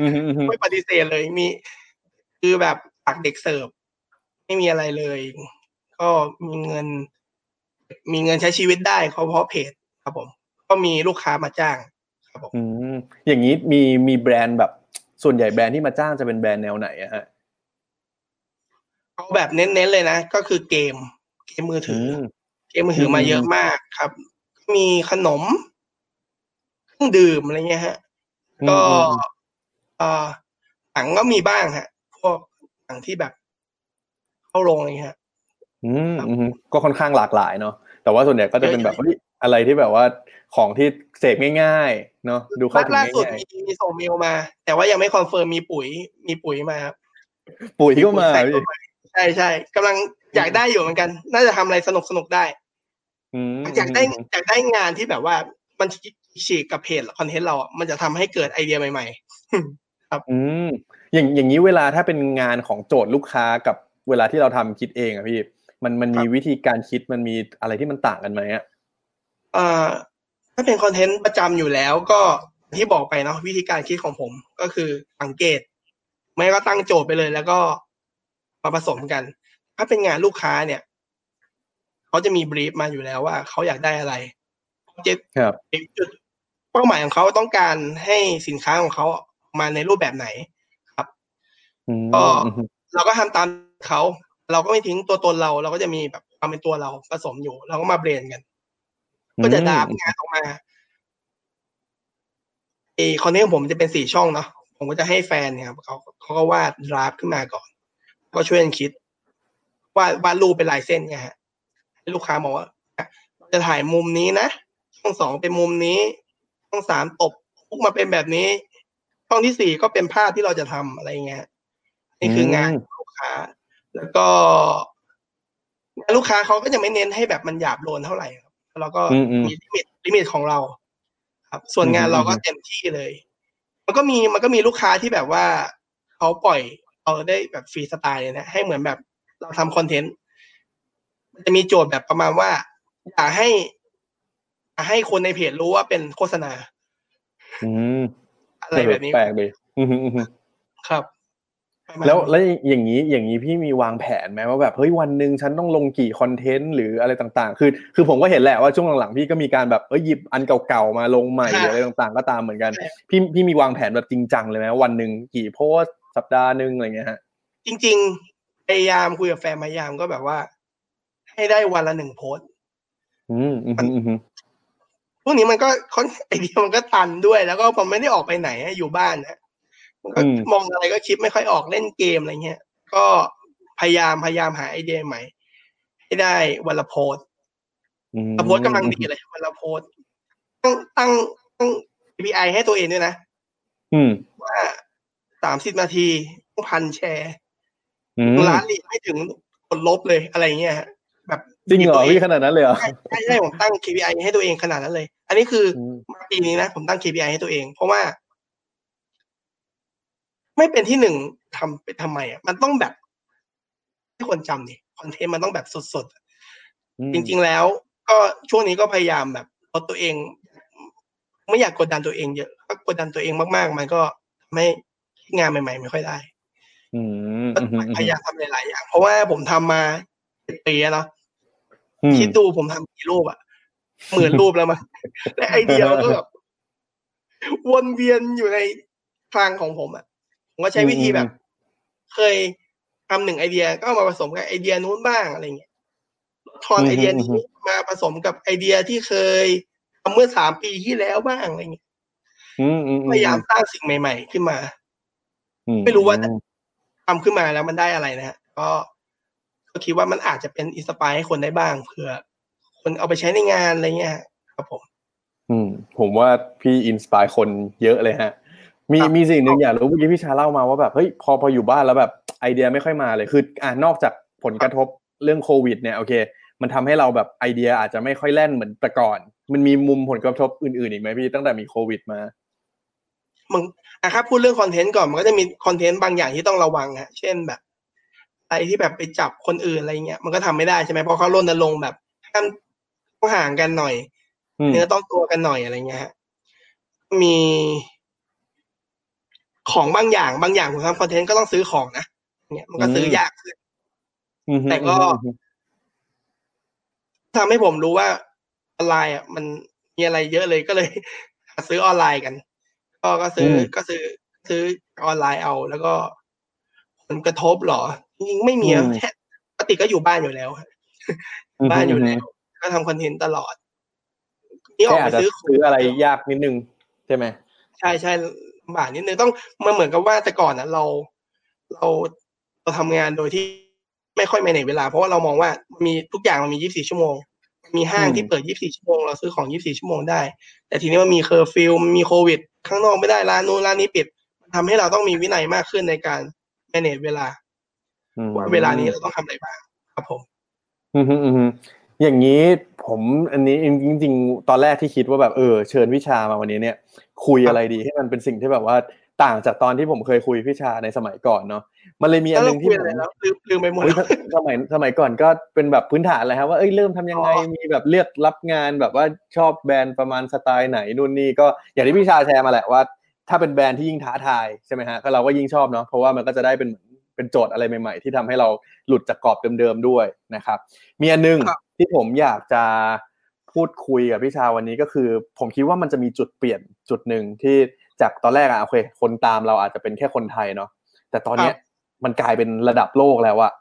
อืมอืมอืมไม่ปฏิเสธเลยมี คือแบบตักเด็กเสิร์ฟไม่มีอะไรเลย ก็มีเงิน มีเงินใช้ชีวิตได้เขาเพราะเพจ ครับผมก็มีลูกค้ามาจ้างครับผมอืมอย่างนี้มีมีแบรนด์แบบ ส่วนใหญ่แบรนด์ที่มาจ้างจะเป็นแบรนด์แนวไหนอะฮะเอาแบบเน้นๆเลยนะ ก็คือเกม เกมมือถืออมเกมมือถือมาอืมเยอะมากครับ มีขนมเครื่องดื่มอะไรเงี้ยฮะ ก็อืมอืมเอ่อหนังก็มีบ้างฮะ พวกหนังที่แบบ เข้าโรงอะไรเงี้ยฮะอืมอืมก็ค่อนข้างหลากหลายเนาะแต่ว่าส่วนใหญ่ก็จะเป็นแบบเฮ้ย อะไรที่แบบว่าของที่เสพง่ายๆเนาะดูเข้าถึงล่าสุดง่ายมีมีส่งเมลมา แต่ว่ายังไม่คอนเฟิร์มมีปุ๋ยมีปุ๋ยมาครับๆปุ๋ยก็มาใส่พี่เข้าไปใช่ใช่กำลังอยากได้อยู่เหมือนกัน น่าจะทำอะไรสนุกสนุกๆได้อืมอยากได้อยากได้งานที่แบบว่ามันฉีกกับเพจคอนเทนต์เราอะมันจะทำให้เกิดไอเดียใหม่ ๆ ครับ อืมอย่างอย่างนี้เวลาถ้าเป็นงานของโจทย์ลูกค้ากับเวลาที่เราทำคิดเองอะพี่ มันมันมีวิธีการคิดมันมีอะไรที่มันต่างกันไหมอะเอ่อถ้าเป็นคอนเทนต์ประจำอยู่แล้วก็ที่บอกไปเนาะวิธีการคิดของผมก็คือสังเกต ไม่ก็ตั้งโจทย์ไปเลย แล้วก็มาผสมกัน ถ้าเป็นงานลูกค้าเนี่ยเขาจะมีบรีฟมาอยู่แล้วว่าเขาอยากได้อะไรจะครับจุดเป้าหมายของเขาต้องการให้สินค้าของเขามาในรูปแบบไหนครับอืมก็อืมเราก็ทำตามเขา เราก็ไม่ทิ้งตัวตนเรา เราก็จะมีแบบความเป็นตัวเราผสมอยู่ เราก็มา blend กัน ก็จะ draft งานออกมาไอ้ content ของผมจะเป็นสี่ช่องเนาะผมก็จะให้แฟนเนี่ยครับเขาเขาก็วาด draft ขึ้นมาก่อน ก็ช่วยกันคิดวาดวาดรูปเป็นลายเส้นไงฮะให้ลูกค้าบอกว่าจะถ่ายมุมนี้นะช่องสองเป็นมุมนี้ ช่องสามตบมุกมาเป็นแบบนี้ ช่องที่สี่ก็เป็นภาพที่เราจะทำอะไรเงี้ยนี่คืองานของลูกค้า แล้วก็งานลูกค้าเขาก็จะไม่เน้นให้แบบมันหยาบโลนเท่าไหร่ครับ แล้วก็อืมอืมมี limit limit ของเรา ครับ ส่วนงานอืมเราก็เต็มที่เลย มันก็มีมันก็มีลูกค้าที่แบบว่าเขาปล่อยเราได้แบบฟรีสไตล์เลยนะให้เหมือนแบบเราทำคอนเทนต์มันจะมีโจทย์แบบประมาณว่าอยากให้อยากให้คนในเพจรู้ว่าเป็นโฆษณาอืมอะไรแบบนี้แปลกเลยอืมอืมอืมครับประมาณ แล้วนี้แล้วอย่างนี้อย่างนี้พี่มีวางแผนไหมว่าแบบเฮ้ยวันหนึ่งฉันต้องลงกี่คอนเทนต์หรืออะไรต่างๆ คือคือผมก็เห็นแหละว่าช่วงหลังๆพี่ก็มีการแบบเอ้ยหยิบอันเก่าๆมาลงใหม่หรืออะไรต่างๆ ก็ตามเหมือนกัน พี่พี่มีวางแผนแบบจริงจังเลยไหมว่าวันหนึ่งกี่โพสต์สัปดาห์หนึ่งอะไรเงี้ยฮะจริง ๆพยายามคุยกับแฟนพยายามก็แบบว่า ให้ได้วันละหนึ่งโพสต์อืมอืมอืมอืมพวกนี้มันก็ค่อนไอเดียมันก็ตันด้วย แล้วก็ผมไม่ได้ออกไปไหนอะอยู่บ้านนะ มันก็มองอะไรก็คิดไม่ค่อยออกเล่นเกมอะไรเงี้ย ก็พยายามพยายามหาไอเดียใหม่ให้ได้วันละโพสต์อืมวันละโพสต์กำลังดีเลยวันละโพสต์ตั้งตั้งตั้ง KPI ให้ตัวเองด้วยนะอืมว่าสามสิบนาทีต้องพันแชร์อืมล้านลีกไม่ถึงกดลบเลยอะไรเงี้ยฮะแบบจริงเหรอพี่ขนาดนั้นเลยเหรอใช่ใช่ใช่ผมตั้ง KPI ให้ตัวเองขนาดนั้นเลย อันนี้คืออืมมาปีนี้นะผมตั้ง KPI ให้ตัวเอง เพราะว่า ไม่เป็นที่หนึ่งทำไปทำไมอะมันต้องแบบที่คนจำดิคอนเทนต์มันต้องแบบสดๆจริง ๆแล้ว ก็ช่วงนี้ก็พยายามแบบลดตัวเอง ไม่อยากกดดันตัวเองเยอะถ้ากดดันตัวเองมากๆ มันก็ทำให้งานใหม่ ๆ ไม่ค่อยได้อืมก็อืมอืมพยายามทำหลายๆอย่างเพราะว่าผมทำมาเจ็ดปีแล้วเนาะอืมคิดดูผมทำกี่รูปอะหมื่นรูปแล้วมั้งและไอเดียมันก็แบบวนเวียนอยู่ในคลังของผมอะ ผมก็ใช้วิธีแบบ เคยทำหนึ่งไอเดียก็เอามาผสมกับไอเดียนู้นบ้างอะไรเงี้ยทอนไอเดียนี้มาผสมกับไอเดียที่เคยทำเมื่อสามปีที่แล้วบ้างอะไรเงี้ยอืมอืมอืพยายามสร้างสิ่งใหม่ ๆ ขึ้นมาอืไม่รู้ว่าจะทำขึ้นมาแล้วมันได้อะไรนะฮะก็ก็คิดว่ามันอาจจะเป็นอินสปายให้คนได้บ้างเผื่อ คนเอาไปใช้ในงานอะไรเงี้ยครับผม อืม ผมว่าพี่ inspire คนเยอะเลยฮะ มีครับมีสิ่งหนึ่งอยากรู้เมื่อกี้พี่ชาเล่ามาว่าแบบเฮ้ยพอพออยู่บ้านแล้วแบบไอเดียไม่ค่อยมาเลยคืออ่านอกจากผลกระทบเรื่องโควิดเนี่ยโอเค มันทำให้เราแบบไอเดียอาจจะไม่ค่อยแล่นเหมือนแต่ก่อน มันมีมุมผลกระทบอื่นๆอีกไหมพี่ตั้งแต่มีโควิดมามึงอะครับพูดเรื่องคอนเทนต์ก่อนมันก็จะมี content บางอย่างที่ต้องระวังฮะเช่นแบบอะไรที่แบบไปจับคนอื่นอะไรเงี้ยมันก็ทำไม่ได้ใช่ไหมเพราะเขารณรงค์แบบห้ามต้องห่างกันหน่อยอืมเนื้อต้องตัวกันหน่อยอะไรเงี้ยฮะมี ของบางอย่างบางอย่างผมทำคอนเทนต์ก็ต้องซื้อของนะเนี่ยมันก็ซื้อยากขึ้นอืมแต่ก็อืมทำให้ผมรู้ว่าออนไลน์อะมันมีอะไรเยอะเลยก็เลยหาซื้อออนไลน์กัน ก็ก็ซื้ออก็ซื้อซื้อออนไลน์เอา แล้วก็ผลกระทบเหรอจริงๆไม่มีอะแค่ปกติก็อยู่บ้านอยู่แล้วฮะอืมบ้านอยู่แล้ว ก็ทำ content ตลอดนี่อแค่อกอาจไปจะซื้อซื้ออะไรยากนิดนึง ใช่ไหมใช่ใช่ลำ บากนิดนึงต้องมันเหมือนกับว่าแต่ก่อนอะเรา เราเราทำงานโดยที่ไม่ค่อยไม่ในเวลา เพราะว่าเรามองว่ามีทุกอย่างมันมี 24 ชั่วโมง มีห้างอืมที่เปิด 24 ชั่วโมงเราซื้อของ 24 ชั่วโมงได้ แต่ทีนี้มันมีเคอร์ฟิวมันมีโควิด ข้างนอกไม่ได้ร้านนู้นร้านนี้ปิด มันทำให้เราต้องมีวินัยมากขึ้นในการ manage เวลาอืมว่าเวลานี้เราต้องทำอะไรบ้างครับผม อืมฮึอืมฮึอย่างนี้ ผผมอันนี้จริงๆ ตอนแรกที่คิดว่าแบบเออเชิญวิชามาวันนี้เนี่ย คุยอะไรดีให้มันเป็นสิ่งที่แบบว่าต่างจากตอนที่ผมเคยคุยวิชาในสมัยก่อนเนาะมันเลยมีอันนึงที่อะไรแล้วลืมลืมไปหมดเฮ้ยสมัยสมัยก่อนก็เป็นแบบพื้นฐานเลยครับว่าเอ้ยเริ่มทำยังไงอ๋อมีแบบเลือกรับงานแบบว่าชอบแบรนด์ประมาณสไตล์ไหนนู่นนี่ก็อย่างที่พี่ชาแชร์มาแหละว่า ถ้าเป็นแบรนด์ที่ยิ่งท้าทายใช่ไหมฮะก็เราก็ยิ่งชอบเนาะเพราะว่ามันก็จะได้เป็นเหมือนเป็นโจทย์อะไรใหม่ ๆ ที่ทำให้เราหลุดจากกรอบเดิมๆด้วยนะครับมีอันนึงครับ ที่ผมอยากจะพูดคุยกับพี่ชาวันนี้ก็คือ ผมคิดว่ามันจะมีจุดเปลี่ยนจุดหนึ่งที่จากตอนแรกอะโอเค คนตามเราอาจจะเป็นแค่คนไทยเนาะแต่ตอนเนี้ยมันกลายเป็นระดับโลกแล้วอะ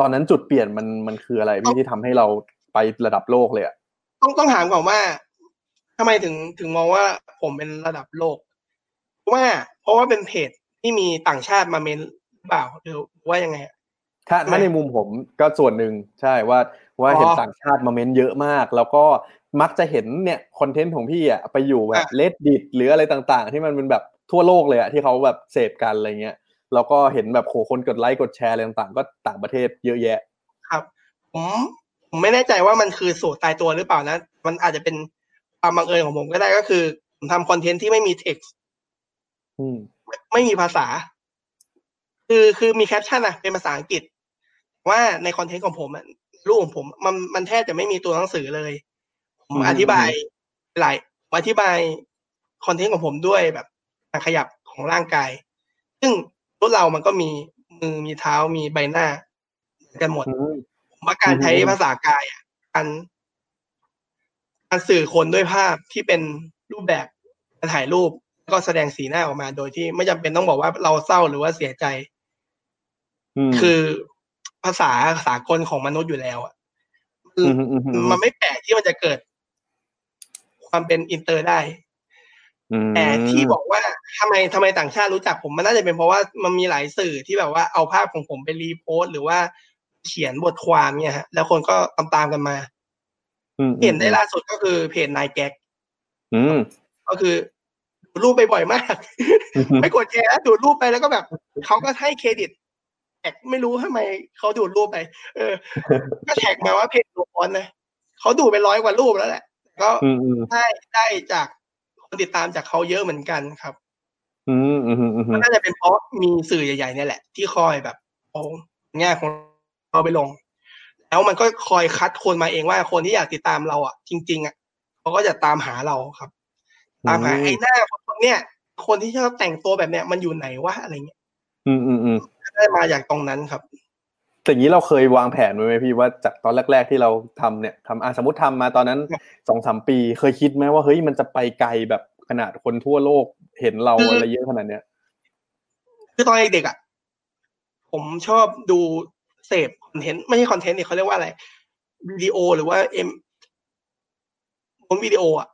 ตอนนั้นจุดเปลี่ยนมันมันคืออะไรพี่ที่ทำให้เราไประดับโลกเลยอะต้องต้องถามก่อนว่าทำไมถึงถึงมองว่าผมเป็นระดับโลกเพราะว่าเพราะว่าเป็นเพจที่มีต่างชาติมาเมนหรือเปล่าหรือว่ายังไงอะถ้าถ้าในมุมผมก็ส่วนหนึ่งใช่ว่า ว่าอ๋อเห็นต่างชาติมาเม้นเยอะมาก แล้วก็มักจะเห็นเนี่ยคอนเทนต์ของพี่อะไปอยู่แบบอะเลดดิตหรืออะไรต่างๆ ที่มันเป็นแบบทั่วโลกเลยอะที่เขาแบบเสพกันอะไรเงี้ยแล้วก็เห็นแบบโหคนกดไลค์กดแชร์อะไรต่างๆ ก็ต่างประเทศเยอะแยะ ครับผมผมไม่แน่ใจว่ามันคือสูตรตายตัวหรือเปล่านะ มันอาจจะเป็นความบังเอิญของผมก็ได้ก็คือ ผมทำ content ที่ไม่มี text อืมไม่มีภาษา คือคือมีแคปชั่นอะเป็นภาษาอังกฤษ ว่าใน content ของผม อะรูปของผมมันมันแทบจะไม่มีตัวหนังสือเลย ผมอธิบายหลายผมอธิบาย content ของผมด้วยแบบการขยับของร่างกาย ซึ่งรถเรามันก็มีมือมีเท้ามีใบหน้าเหมือนกันหมดอืมผมว่าการใช้อืมภาษากายอะการการสื่อคนด้วยภาพที่เป็นรูปแบบการถ่ายรูปแล้วก็แสดงสีหน้าออกมา โดยที่ไม่จำเป็นต้องบอกว่าเราเศร้าหรือว่าเสียใจมคือ ภาษาสากลของมนุษย์อยู่แล้วอะมอืมอืมอืมมันไม่แปลกที่มันจะเกิด ความเป็นอินเตอร์ได้อืมแต่ที่บอกว่าทำไมทำไมต่างชาติรู้จักผมมันน่าจะเป็นเพราะว่ามันมีหลายสื่อที่แบบว่าเอาภาพของผมไป repost หรือว่าเขียนบทความเนี่ยฮะ แล้วคนก็ตามตามๆกันมาอืมเห็นได้ล่าสุดก็คือเพจนายแก๊กอืมก็คือดูดรูปไปบ่อยมากอืมไม่กดแชร์ดูดรูปไปแล้วก็แบบเขาก็ให้เครดิต แท็กไม่รู้ทำไมเขาดูดรูปไป เออ ก็แท็กมาว่าเพจ Lowcost นะเขาดูไปร้อยกว่ารูปแล้วแหละ ก็อืมอืมได้ได้จากคนติดตามจากเขาเยอะเหมือนกันครับ อืมอืมอืมอืมก็น่าจะเป็นเพราะมีสื่อใหญ่ๆเนี่ยแหละ ที่คอยแบบเอาแง่ของเราไปลง แล้วมันก็คอยคัดคนมาเองว่าคนที่อยากติดตามเราอะ จริง ๆ อะเขาก็จะตามหาเราครับ ตามหาไอ้หน้าคนเนี้ยคนที่ชอบแต่งตัวแบบเนี้ยมันอยู่ไหนวะอะไรเงี้ย อืมอืมอืม ได้มาจากตรงนั้นครับแต่อย่างนี้เราเคยวางแผนไว้ไหมพี่ว่าจากตอนแรก ๆ ที่เราทำเนี่ยทำอะสมมติทำมาตอนนั้นสองสามปีเคยคิดไหมว่าเฮ้ยมันจะไปไกลแบบขนาดคนทั่วโลกเห็นเราคืออะไรเยอะขนาดเนี้ยคือตอนเด็กๆอะผมชอบดูเสพคอนเทนต์ไม่ใช่คอนเทนต์เนี่ยเขาเรียกว่าอะไรวิดีโอหรือว่า MV วิดีโออะ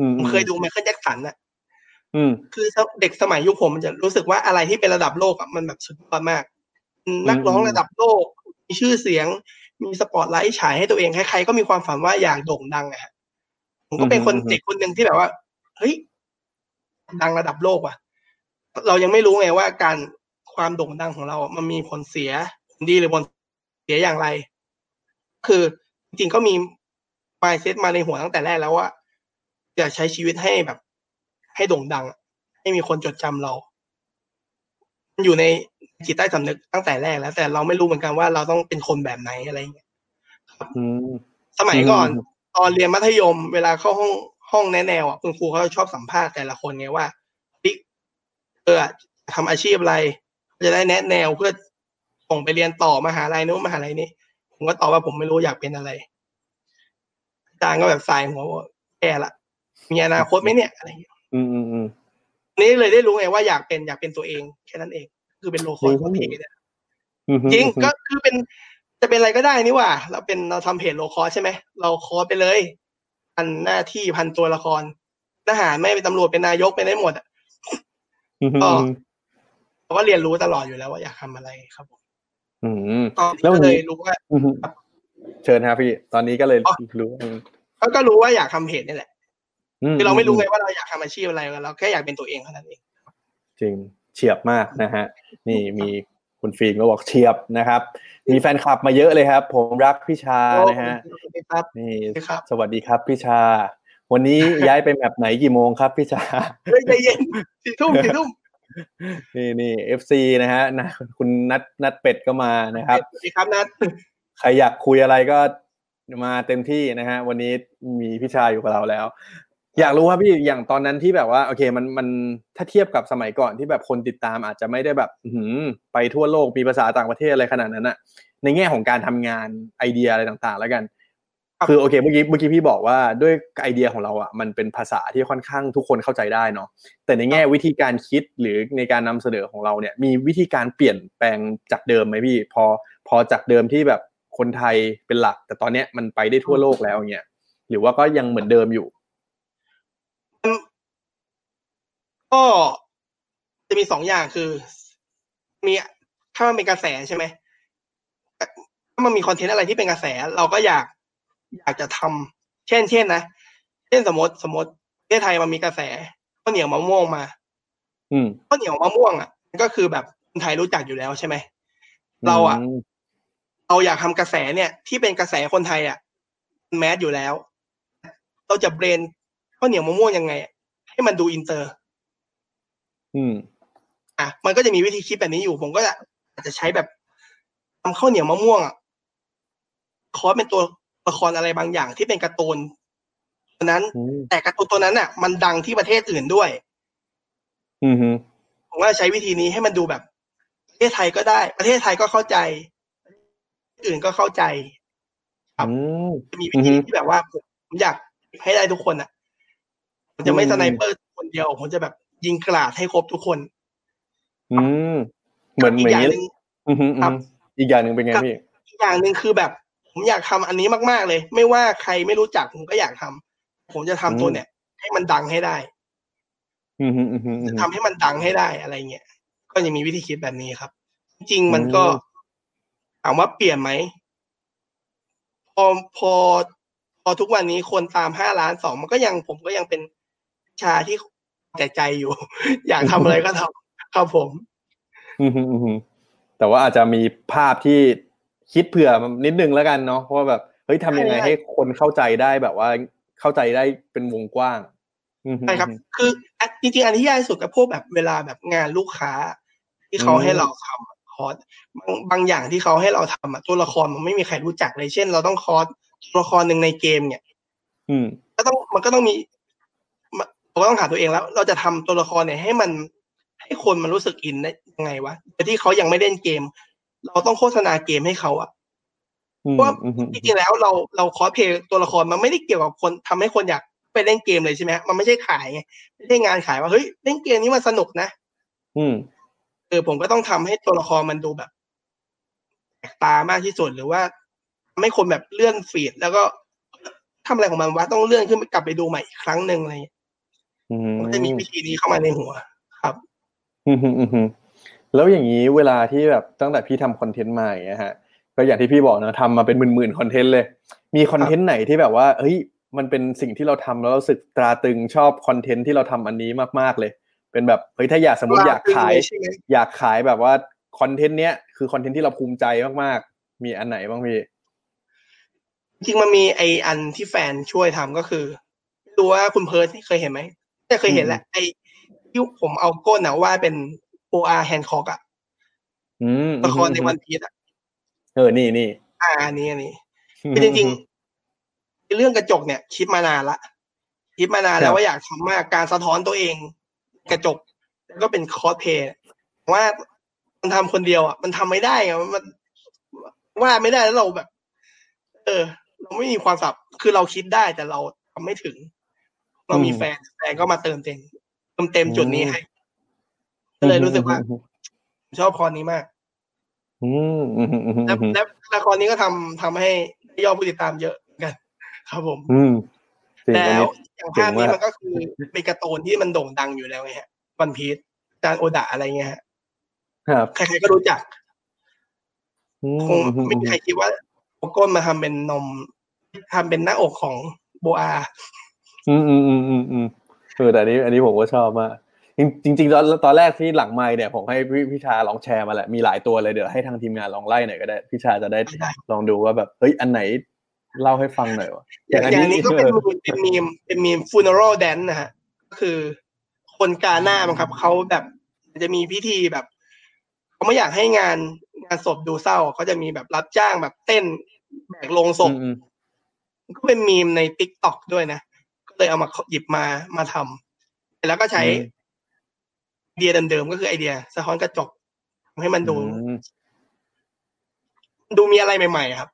อืมผมเคยดูไมเคิลแจ็คสันอะอืม คือเด็กสมัยยุคผมมันจะรู้สึกว่าอะไรที่เป็นระดับโลกอะมันแบบสุดยอดมาก นักร้องระดับโลก มีชื่อเสียง มีสปอตไลท์ฉายให้ตัวเองใครๆก็มีความฝันว่าอยากโด่งดังอะฮะผมก็เป็นคนอืมอืมเด็กคนหนึ่งที่แบบว่าเฮ้ยดังระดับโลกว่ะ เรายังไม่รู้ไงว่าการความโด่งดังของเราอะมันมีผลเสียผลดีหรือผลเสียอย่างไร คือจริงๆก็มี mindset มาในหัวตั้งแต่แรกแล้วว่าอยากใช้ชีวิตให้แบบ ให้โด่งดังอะให้มีคนจดจำเรา มันอยู่ในจิตใต้สำนึกตั้งแต่แรกแล้ว แต่เราไม่รู้เหมือนกันว่าเราต้องเป็นคนแบบไหนอะไรอย่างเงี้ยอืมสมัยก่อนอืมตอนเรียนมัธยม เวลาเข้าห้องห้องแนะแนวอะคุณครูเขาจะชอบสัมภาษณ์แต่ละคนไงว่าเฮ้ยเออทำอาชีพอะไร จะได้แนะแนวเพื่อส่งไปเรียนต่อมหาลัยนู้นมหาลัยนี้ผมก็ตอบว่าผมไม่รู้อยากเป็นอะไรอาจารย์ก็แบบสายหัวว่าแย่ละมีอนาคตไหมเนี่ยอะไรอย่างเงี้ย อืมอืมอืมนี่เลยได้รู้ไงว่าอยากเป็นอยากเป็นตัวเองแค่นั้นเอง คือเป็นโลคอลอืมเพจเนี่ยอืมจริงก็คือเป็นจะเป็นอะไรก็ได้นี่หว่า เราเป็นเราทำเพจโลคอใช่ไหมเราคอไปเลยพันหน้าที่พันตัวละครทหารไม่เป็นตำรวจเป็นนายกเป็นได้หมดอะอืมก็อืมเราก็เรียนรู้ตลอดอยู่แล้วว่าอยากทำอะไรครับผมอืมตอนแล้วนี้วันก็นี้เลยรู้ว่าอืมเชิญครับพี่ ตอนนี้ก็เลยอ๋อรู้อืมก็ก็รู้ว่าอยากทำเพจนี่แหละอื คือเราไม่รู้ไงว่าเราอยากทำอาชีพอะไรเราแค่อยากเป็นตัวเองเท่านั้นเองจริงเฉียบมากนะฮะ นี่มีคุณคุณฟิล์มก็บอกเชียบนะครับ มีแฟนคลับมาเยอะเลยครับ ผมรักพี่ชานะฮะสวัสดีครับนี่สวัสดีครับสวัสดีครับพี่ชา วันนี้ย้ายไปแมปไหนกี่โมงครับพี่ชาเฮ้ยใจเย็นสี่ทุ่มสี่ทุ่มนี่นี่ FC นะฮะนะคุณนัทนัทเป็ดก็มานะครับสวัสดีครับนัทใครอยากคุยอะไรก็มาเต็มที่นะฮะวันนี้มีพี่ชาอยู่กับเราแล้ว อยากรู้ว่าพี่อย่างตอนนั้นที่แบบว่าโอเคมันมันถ้าเทียบกับสมัยก่อนที่แบบคนติดตามอาจจะไม่ได้แบบอื้อหือไปทั่วโลกมีภาษาต่างประเทศอะไรขนาดนั้นอะในแง่ของการทำงานไอเดียอะไรต่างๆ แล้วกัน คือโอเคเมื่อกี้เมื่อกี้พี่บอกว่าด้วยไอเดียของเราอะมันเป็นภาษาที่ค่อนข้างทุกคนเข้าใจได้เนาะแต่ในแง่วิธีการคิดหรือในการนำเสนอของเราเนี่ย มีวิธีการเปลี่ยนแปลงจากเดิมไหมพี่ พอพอจากเดิมที่แบบคนไทยเป็นหลัก แต่ตอนเนี้ยมันไปได้ทั่วโลกแล้วอย่างเงี้ยหรือว่าก็ยังเหมือนเดิมอยู่ ก็จะมีสองอย่างคือ มีถ้ามันเป็นกระแสใช่ไหมถ้ามันมีคอนเทนต์อะไรที่เป็นกระแส เราก็อยากอยากจะทำเช่น เช่นนะเช่นสมมติสมมติประเทศไทยมันมีกระแสข้าวเหนียวมะม่วงมา อืมข้าวเหนียวมะม่วงอะมันก็คือแบบคนไทยรู้จักอยู่แล้วใช่ไหมเราอะมเราอยากทำกระแสเนี่ย ที่เป็นกระแสคนไทยอะ mass อยู่แล้ว เราจะ blend ข้าวเหนียวมะม่วงยังไงอะให้มันดูอินเตอร์ อืม อะ มันก็จะมีวิธีคิดแบบนี้อยู่ ผมก็จะอาจจะใช้แบบทำข้าวเหนียวมะม่วงอะคอสเป็นตัวละครอะไรบางอย่างที่เป็นการ์ตูนตัวนั้นอืมแต่การ์ตูนตัวนั้นอะ มันดังที่ประเทศอื่นด้วย อืมฮึผมก็จะใช้วิธีนี้ให้มันดูแบบ ประเทศไทยก็ได้ ประเทศไทยก็เข้าใจประเทศอื่นก็เข้าใจ ครับอืมจะมีวิธีอือฮึที่แบบว่าผมอยากให้ได้ทุกคนอะ ผมจะไม่อืมสไนเปอร์คนเดียวผมจะแบบยิงกราดให้ครบทุกคน อืมเหมือนอีเหมืกอนอย่างนี้หนึ่งอืมฮึอืมครับอีกอย่างหนึ่งเป็นไงพี่อีกอย่างหนึ่งคือแบบ ผมอยากทำอันนี้มากๆเลย ไม่ว่าใครไม่รู้จักผมก็อยากทำผมจะทำตัวอืมเนี่ย ให้มันดังให้ได้อืมฮึอืมฮึอืมจะฮึทำให้มันดังให้ได้อะไรเงี้ยก็จะมีวิธีคิดแบบนี้ครับ จริงๆมันก็อืมถามว่าเปลี่ยนไหมพอพอพอทุกวันนี้คนตามห้าล้านสองมันก็ยังผมก็ยังเป็น ชาที่แต่ใจอยู่ อยากทำอะไรก็ทำครับผมอืมฮึอืมฮึแต่ว่าอาจจะมีภาพที่คิดเผื่อมันนิดนึงแล้วกันเนาะเพราะว่าแบบเฮ้ยทำยังไงใช่ให้คนเข้าใจได้แบบว่าเข้าใจได้เป็นวงกว้างอืมฮึใช่ครับ คืออะจริงๆอันที่ยากที่สุดกับพวกแบบเวลาแบบงานลูกค้า ที่เขาอืมให้เราทำอะคอร์สบางบางอย่างที่เขาให้เราทำอะตัวละครมันไม่มีใครรู้จักเลยเช่น เราต้องคอร์สตัวละครหนึ่งในเกมเนี่ย อืมก็ต้องมันก็ต้องมี มันเราก็ต้องถามตัวเองแล้ว เราจะทำตัวละครเนี่ยให้มันให้คนมันรู้สึกอินได้ยังไงวะแต่ที่เขายังไม่เล่นเกม เราต้องโฆษณาเกมให้เขาอะอืมว่าอืมฮึจริงๆแล้วเราเราคอสเพลย์ตัวละครมันไม่ได้เกี่ยวกับคนทำให้คนอยากไปเล่นเกมเลยใช่ไหมฮะมันไม่ใช่ขายไงไม่ใช่งานขายว่าเฮ้ยเล่นเกมนี้มันสนุกนะ อืมเออผมก็ต้องทำให้ตัวละครมันดูแบบแปลกตามากที่สุดหรือว่าทำให้คนแบบเลื่อนฟีดแล้วก็ทำอะไรของมันวะต้องเลื่อนขึ้นไปกลับไปดูใหม่อีกครั้งหนึ่งอะไรอย่างเงี้ย อืมมันจะมีวิธีนี้เข้ามาในหัวครับอืมฮึอืมฮึแล้วอย่างนี้เวลาที่แบบตั้งแต่พี่ทำคอนเทนต์มาอย่างเงี้ยฮะก็อย่างที่พี่บอกนะทำมาเป็นหมื่นๆคอนเทนต์เลย มีคอนเทนต์ไหนที่แบบว่าเฮ้ยมันเป็นสิ่งที่เราทำแล้วเรารู้สึกตราตรึงชอบคอนเทนต์ที่เราทำอันนี้มากๆเลย เป็นแบบเฮ้ยถ้าอยากสมมติอยากขายใช่ไหมอยากขายแบบว่าคอนเทนต์เนี้ยคือคอนเทนต์ที่เราภูมิใจมากๆ มีอันไหนบ้างพี่จริงๆมันมีไออันที่แฟนช่วยทำก็คือไม่รู้ว่าคุณเพิร์ทเคยเห็นไหม แต่เคยเห็นแหละไอที่ผมเอาก้นอะวาดเป็น Boa Hancock อะอืมละครใน One Piece อะเออนี่นี่อ่าอันนี้อันนี้คือจริงๆเรื่องกระจกเนี่ย คิดมานานละคิดมานานแล้วว่าอยากทำมากการสะท้อนตัวเอง กระจก แล้วก็เป็นคอสเพลย์ว่ามันทำคนเดียวอะมันทำไม่ได้ไงมันว่าดไม่ได้แล้วเราแบบ เออ เราไม่มีความสับคือเราคิดได้แต่เราทำไม่ถึง เรามีแฟนแฟนก็มาเติมเต็มเติมเต็มจุดนี้ให้ก็เลยรู้สึกว่าผมชอบคอนนี้มากอืมอืมอืมอืมและอืมและละครนี้ก็ทำทำให้ยอดผู้ติดตามเยอะเหมือนกัน ครับผมอืมจริงแล้อันวนี้อย่างภาพนี้เจ๋งมากมันก็คือเป็นการ์ตูนที่มันโด่งดังอยู่แล้วไงฮะวันพีซจานโอดะอะไรเงี้ยฮะครับใครๆก็รู้จักอืมคงอืมไม่มีใครคิดว่าเอาก้นมาทำเป็นนมทำเป็นหน้าอกของโบอา อืมอืมอืมอืมอืมเออแต่อันนี้อันนี้ผมก็ชอบมากจริงจริงๆตอนตอนแรกที่หลังไมค์เนี่ยผมให้พี่พี่ชาลองแชร์มาแหละมีหลายตัวเลยเดี๋ยวให้ทางทีมงานลองไล่หน่อยก็ได้พี่ชาจะได้ได้ลองดูว่าแบบเฮ้ยอันไหนเล่าให้ฟังหน่อยวะอย่างอย่างนี้ก็เป็นมีมเป็นมีมเป็นมีม funeral dance นะฮะก็คือคนกาหน้ามั้งครับเขาแบบจะมีพิธีแบบเขาไม่อยากให้งานงานศพดูเศร้าเขาจะมีแบบรับจ้างแบบเต้นแบกโลงศพอืมก็เป็นมีมใน t ิ k t o k ด้วยนะก็ เลยเอามาหยิบมามาทำแล้วก็ใช้ไอเดียเดิมๆก็คือไอเดีย สะท้อนกระจกทำให้มันอืดูมดูมีอะไรใหม่ๆอะครับ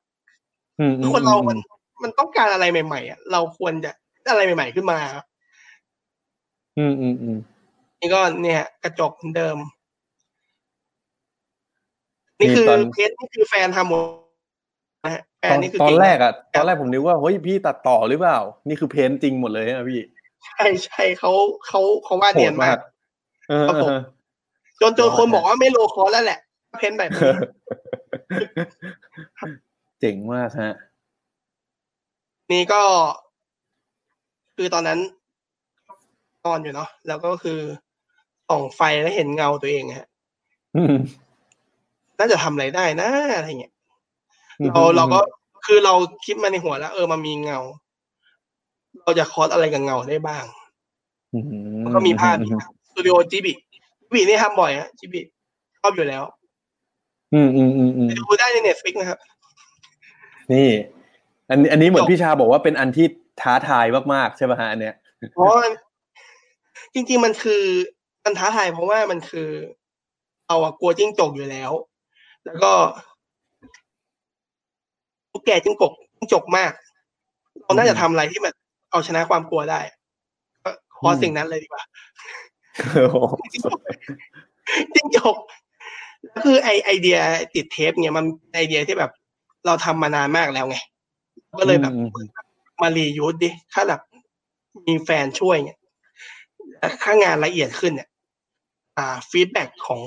อืมอืมคนเรามันมันต้องการอะไรใหม่ๆอะเราควรจะได้อะไรใหม่ ๆขึ้นมาครับอืมอืมอืมนี่ก็เนี่ย กระจกเหมือนเดิม นี่คือตอนเพจนี่คือแฟนทำหมดนะฮะแฟ ตอนนนี่คือตอนเงแรกอะตอนแรกผมนึกว่าเฮ้ยพี่ตัดต่อหรือเปล่า นี่คือเพ้นท์จริงหมดเลยนะพี่ ใช่ใช่เขาเขาเขาวาดเนียนมากเออครับผมเออจนจนคนบอกว่าไม่โลคอสแล้วแหละ เพ้นแบบนี้เจ๋งมากฮะ นี่ก็ คือตอนนั้นนอนอยู่เนาะแล้วก็คือส่องไฟแล้วเห็นเงาตัวเองฮะอืมน่าจะทำอะไรได้นะอะไรเงี้ย เราเราก็คือเราคิดมาในหัวแล้ว เออมันมีเงา เราจะคอสอะไรกับเงาได้บ้างอืแล้วก็มีภาพสตูดิโอจิบลิจิบลินี่ทำบ่อยฮะจิบลิชอบอยู่แล้ว อืมอืมอืมอืมไปดูได้ใน Netflix นะครับ นี่ อันอันนี้เหมือนจบพี่ชาบอกว่าเป็นอันที่ท้าทายมากๆใช่ป่ะฮะอันเนี้ยเพราะว่าจริง ๆ มันคือมันท้าทายเพราะว่ามันคือเราอะกลัวจิ้งจกอยู่แล้ว แล้วก็ ตุ๊กแกจิ้งจกจิ้งจกมากเราน่าจะทำอะไรที่มันเอาชนะความกลัวได้ก็ขอสิ่งนั้นเลยดีกว่าโอ้โหจิ้งจกคือไอไอเดียติดเทปเนี่ยมันไอเดียที่แบบ เราทำมานานมากแล้วไง ก็เลยแบบอืมมา reuse ดิถ้าแบบมีแฟนช่วยเนี่ยถ้างานละเอียดขึ้นเนี่ย อ่า feedback ของ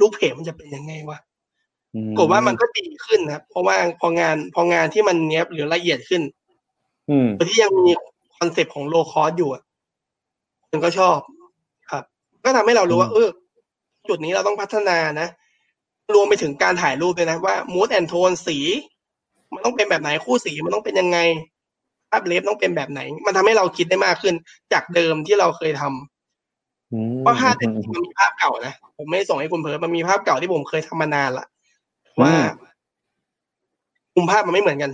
ลูกเพจมันจะเป็นยังไงวะอืม ปรากฏว่ามันก็ดีขึ้นนะครับ เพราะว่าพองานพองานที่มันเนี้ยบหรือละเอียดขึ้น อืมโดยที่ยังมีคอนเซปต์ของ Lowcost อยู่อะมันก็ชอบครับ ก็ทำให้เรารู้ว่า เออ จุดนี้เราต้องพัฒนานะรวมไปถึงการถ่ายรูปด้วยนะว่า mood and tone สี มันต้องเป็นแบบไหนคู่สีมันต้องเป็นยังไงภาพ ref ต้องเป็นแบบไหน มันทำให้เราคิดได้มากขึ้น จากเดิมที่เราเคยทำอืมเพราะภาพเนี่ยจริงๆมันมีภาพเก่านะผมไม่ได้ส่งให้คุณเพิร์ทมันมีภาพเก่าที่ผมเคยทำมานานละ ว่ามุมภาพมันไม่เหมือนกัน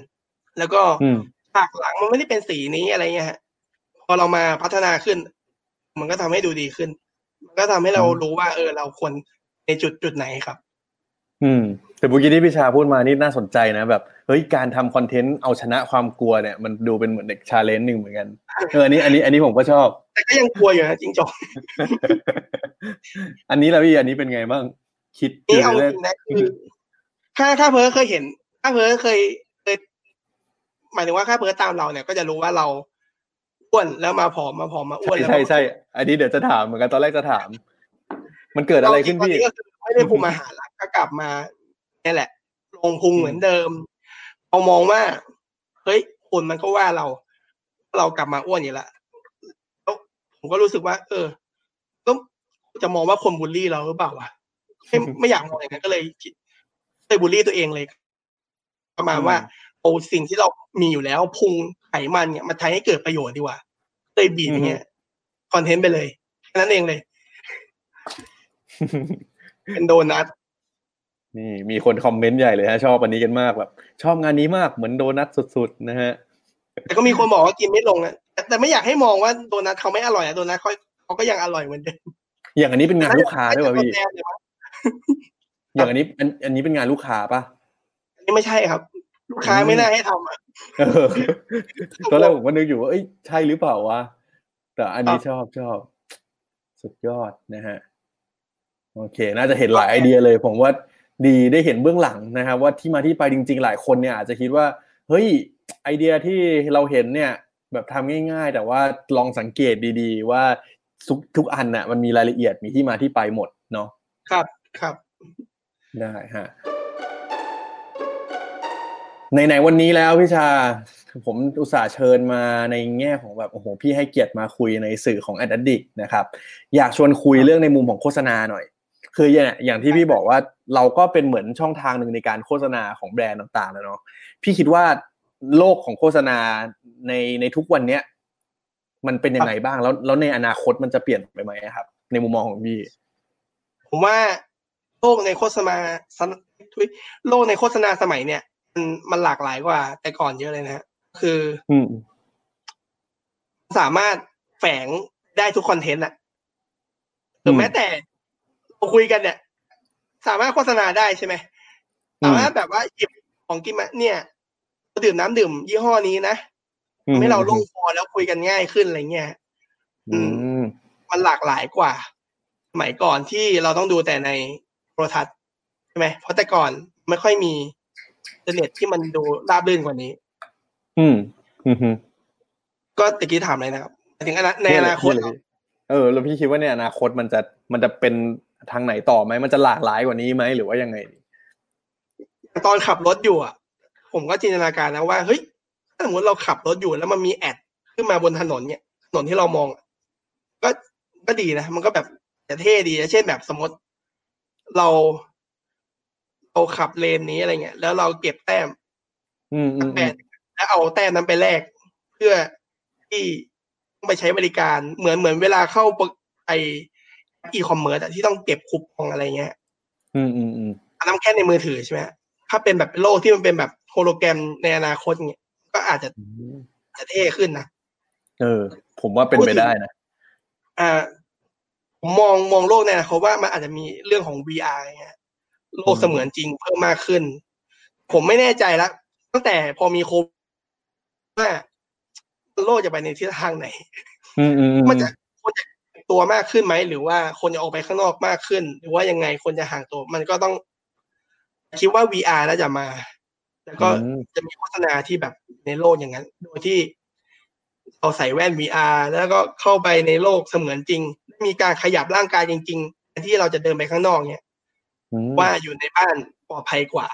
แล้วก็อืมฉากหลังมันไม่ได้เป็นสีนี้อะไรเงี้ยฮะพอเรามาพัฒนาขึ้น มันก็ทำให้ดูดีขึ้น มันก็ทำให้เราอืมรู้ว่า เออ เราควรในจุดจุดไหนครับ อืม แต่เมื่อกี้ที่พี่ชาพูดมานี่น่าสนใจนะแบบเฮ้ยการทำคอนเทนต์เอาชนะความกลัวเนี่ยมันดูเป็นเหมือนเด็ก challenge หนึ่งเหมือนกันเอออันนี้อันนี้อันนี้ผมก็ชอบ แต่ก็ยังกลัวอยู่นะจริงจกอันนี้แล้วพี่อันนี้เป็นไงบ้าง คิดนี่เอายู่จริงนะคือ ถ้าถ้าเพิร์ดเคยเห็น ถ้าเพิร์ดเคยเคย หมายถึงว่าถ้าเพิร์ดตามเราเนี่ยก็จะรู้ว่าเราอ้วนแล้วมาผอมมาผอมมาอ้วนใช่แล้วใช่มาใช่อันนี้เดี๋ยวจะถามเหมือนกันตอนแรกจะถาม มันเกิดอะไรขึ้นพี่ตก็คือไม่ได้คุมอาหารละก็กลับมาเนี่ยแหละลงพุงเหมือนเดิมเรามองว่าเฮ้ยคนมันก็ว่าเรา เรากลับมาอ้วนอยู่และแล้วผมก็รู้สึกว่า เออก็จะมองว่าคนบูลลี่เราหรือเปล่าวะไม่ไม่อยากมองอย่างนั้นก็เลยคิดเล ยบูลลี่ตัวเองเลย ประมาณว่าเอาสิ่งที่เรามีอยู่แล้วพุงไขมันเนี่ยมาใช้ให้เกิดประโยชน์ดีกว่าเลยบีบอย่างเงี้ยคอนเทนต์ไปเลยแค่นั้นเองเลย เป็นโดนัทนี่มีคนคอมเมนต์ใหญ่เลยฮะ ชอบอันนี้กันมากแบบ ชอบงานนี้มากเหมือนโดนัทสุด ๆ นะฮะ แต่ก็มีคนบอกว่ากินไม่ลงอะแต่แต่ไม่อยากให้มองว่าโดนัทเขาไม่อร่อยอะโดนัทเขาเขาก็ยังอร่อยเหมือนเดิมอย่างอันนี้เป็นงานลูกค้าด้วยป่ะพี่ น่จะตัวแทนเลยวะอย่างอันนี้อันอันนี้เป็นงานลูกค้าป่ะอันนี้ไม่ใช่ครับ ลูกค้าไม่น่าให้ทำอะเออตอนแรกผมก็นึกอยู่ว่าเอ้ยใช่หรือเปล่าวะแต่อันนี้ครับชอบชอบ สุดยอดนะฮะโอเค น่าจะเห็นหลายไอเดียเลย ผมว่าดีได้เห็นเบื้องหลังนะครับ ว่าที่มาที่ไปจริง ๆ หลายคนเนี่ยอาจจะคิดว่า เฮ้ยไอเดียที่เราเห็นเนี่ย แบบทำง่าย ๆ แต่ว่าลองสังเกตดีๆ ว่าทุกทุกอันน่ะมันมีรายละเอียดมีที่มาที่ไปหมดเนาะครับครับ ได้ฮะในไหนๆวันนี้แล้วพี่ชา ผมอุตส่าห์เชิญมาในแง่ของแบบโอ้โหพี่ให้เกียรติมาคุยในสื่อของ a d ดดิกนะครับ อยากชวนคุยเรื่องในมุมของโฆษณาหน่อย คืออย่างอย่างที่พี่บอกว่าเราก็เป็นเหมือนช่องทางหนึ่งในการโฆษณาของแบรนด์ต่างๆแล้วเนาะพี่คิดว่าโลกของโฆษณาในในทุกวันเนี้ยมันเป็นยังไงบ้างแล้วแล้วในอนาคตมันจะเปลี่ยนไปไหมครับ ในมุมมองของพี่ผมว่า โลกในโฆษณาโลกในโฆษณาสมัยเนี่ยมันมันหลากหลายกว่า แต่ก่อนเยอะเลยนะฮะคืออืมสามารถแฝงได้ทุกคอนเทนต์อะหรือแม้แต่เราคุยกันเนี่ย สามารถโฆษณาได้ใช่ไหมสามารถแบบว่าหยิบของกินมาเนี่ยดื่มน้ำดื่ม ยี่ห้อนี้นะทำให้เราลงคอแล้วคุยกันง่ายขึ้นอะไรเงี้ยอืม มันหลากหลายกว่าสมัยก่อนที่เราต้องดูแต่ในโท รทัศน์ใช่ไหมเพราะแต่ก่อนไม่ค่อยมีอินเทอร์เน็ตที่มันดูราบรื่นกว่านี้ อืมอืมก็ตะกี้ถามเลยนะครับหมายถึงอนาในอนาคตเออแล้วพี่คิดว่าในอนาคตมันจะมันจะเป็นทางไหนต่อไหมมันจะหลากหลายกว่านี้ไหมหรือว่ายังไงตอนขับรถอยู่อะ ผมก็จินตนาการนะว่าเฮ้ยถ้าสมมติเราขับรถอยู่แล้วมันมี adขึ้นมาบนถนนเนี่ยถนนที่เรามองอะก็ก็ดีนะมันก็แบบจะเท่ดีนะเช่นแบบสมมติ เราเราขับเลนนี้อะไรเงี้ย แล้วเราเก็บแต้มอืมอืมแปดแล้วเอาแต้มนั้นไปแลกเพื่อที่ต้องไปใช้บริการเหมือนเหมือนเวลาเข้าปกไออีคอมเมิร์ซที่ต้องเก็บคูปองอะไรเงี้ย อืมอืมอืมอันนั้นแค่ในมือถือใช่ไหมถ้าเป็นแบบโลกที่มันเป็นแบบโฮโลแกรมในอนาคตเนี่ยก็อาจจะจะเท่ขึ้นนะเออ ผมว่าเป็นไปได้นะอ่า ผมมองมองโลกในอนาคตว่ามันอาจจะมีเรื่องของ VR เงี้ยโลกเสมือนจริงเพิ่มมากขึ้น ผมไม่แน่ใจแล้วตั้งแต่พอมีโควิดว่าโลกจะไปในทิศทางไหนอืมอืมอืมมันจะคนจะตัวมากขึ้นไหมหรือว่าคนจะออกไปข้างนอกมากขึ้น หรือว่ายังไงคนจะห่างตัว มันก็ต้อง คิดว่า VR น่าจะมา แล้วก็จะมีโฆษณาที่แบบในโลกอย่างนั้น โดยที่เราใส่แว่น VR แล้วก็เข้าไปในโลกเสมือนจริง มีการขยับร่างกายจริงๆแทนที่เราจะเดินไปข้างนอกเนี่ยอืมว่าอยู่ในบ้านปลอดภัยกว่า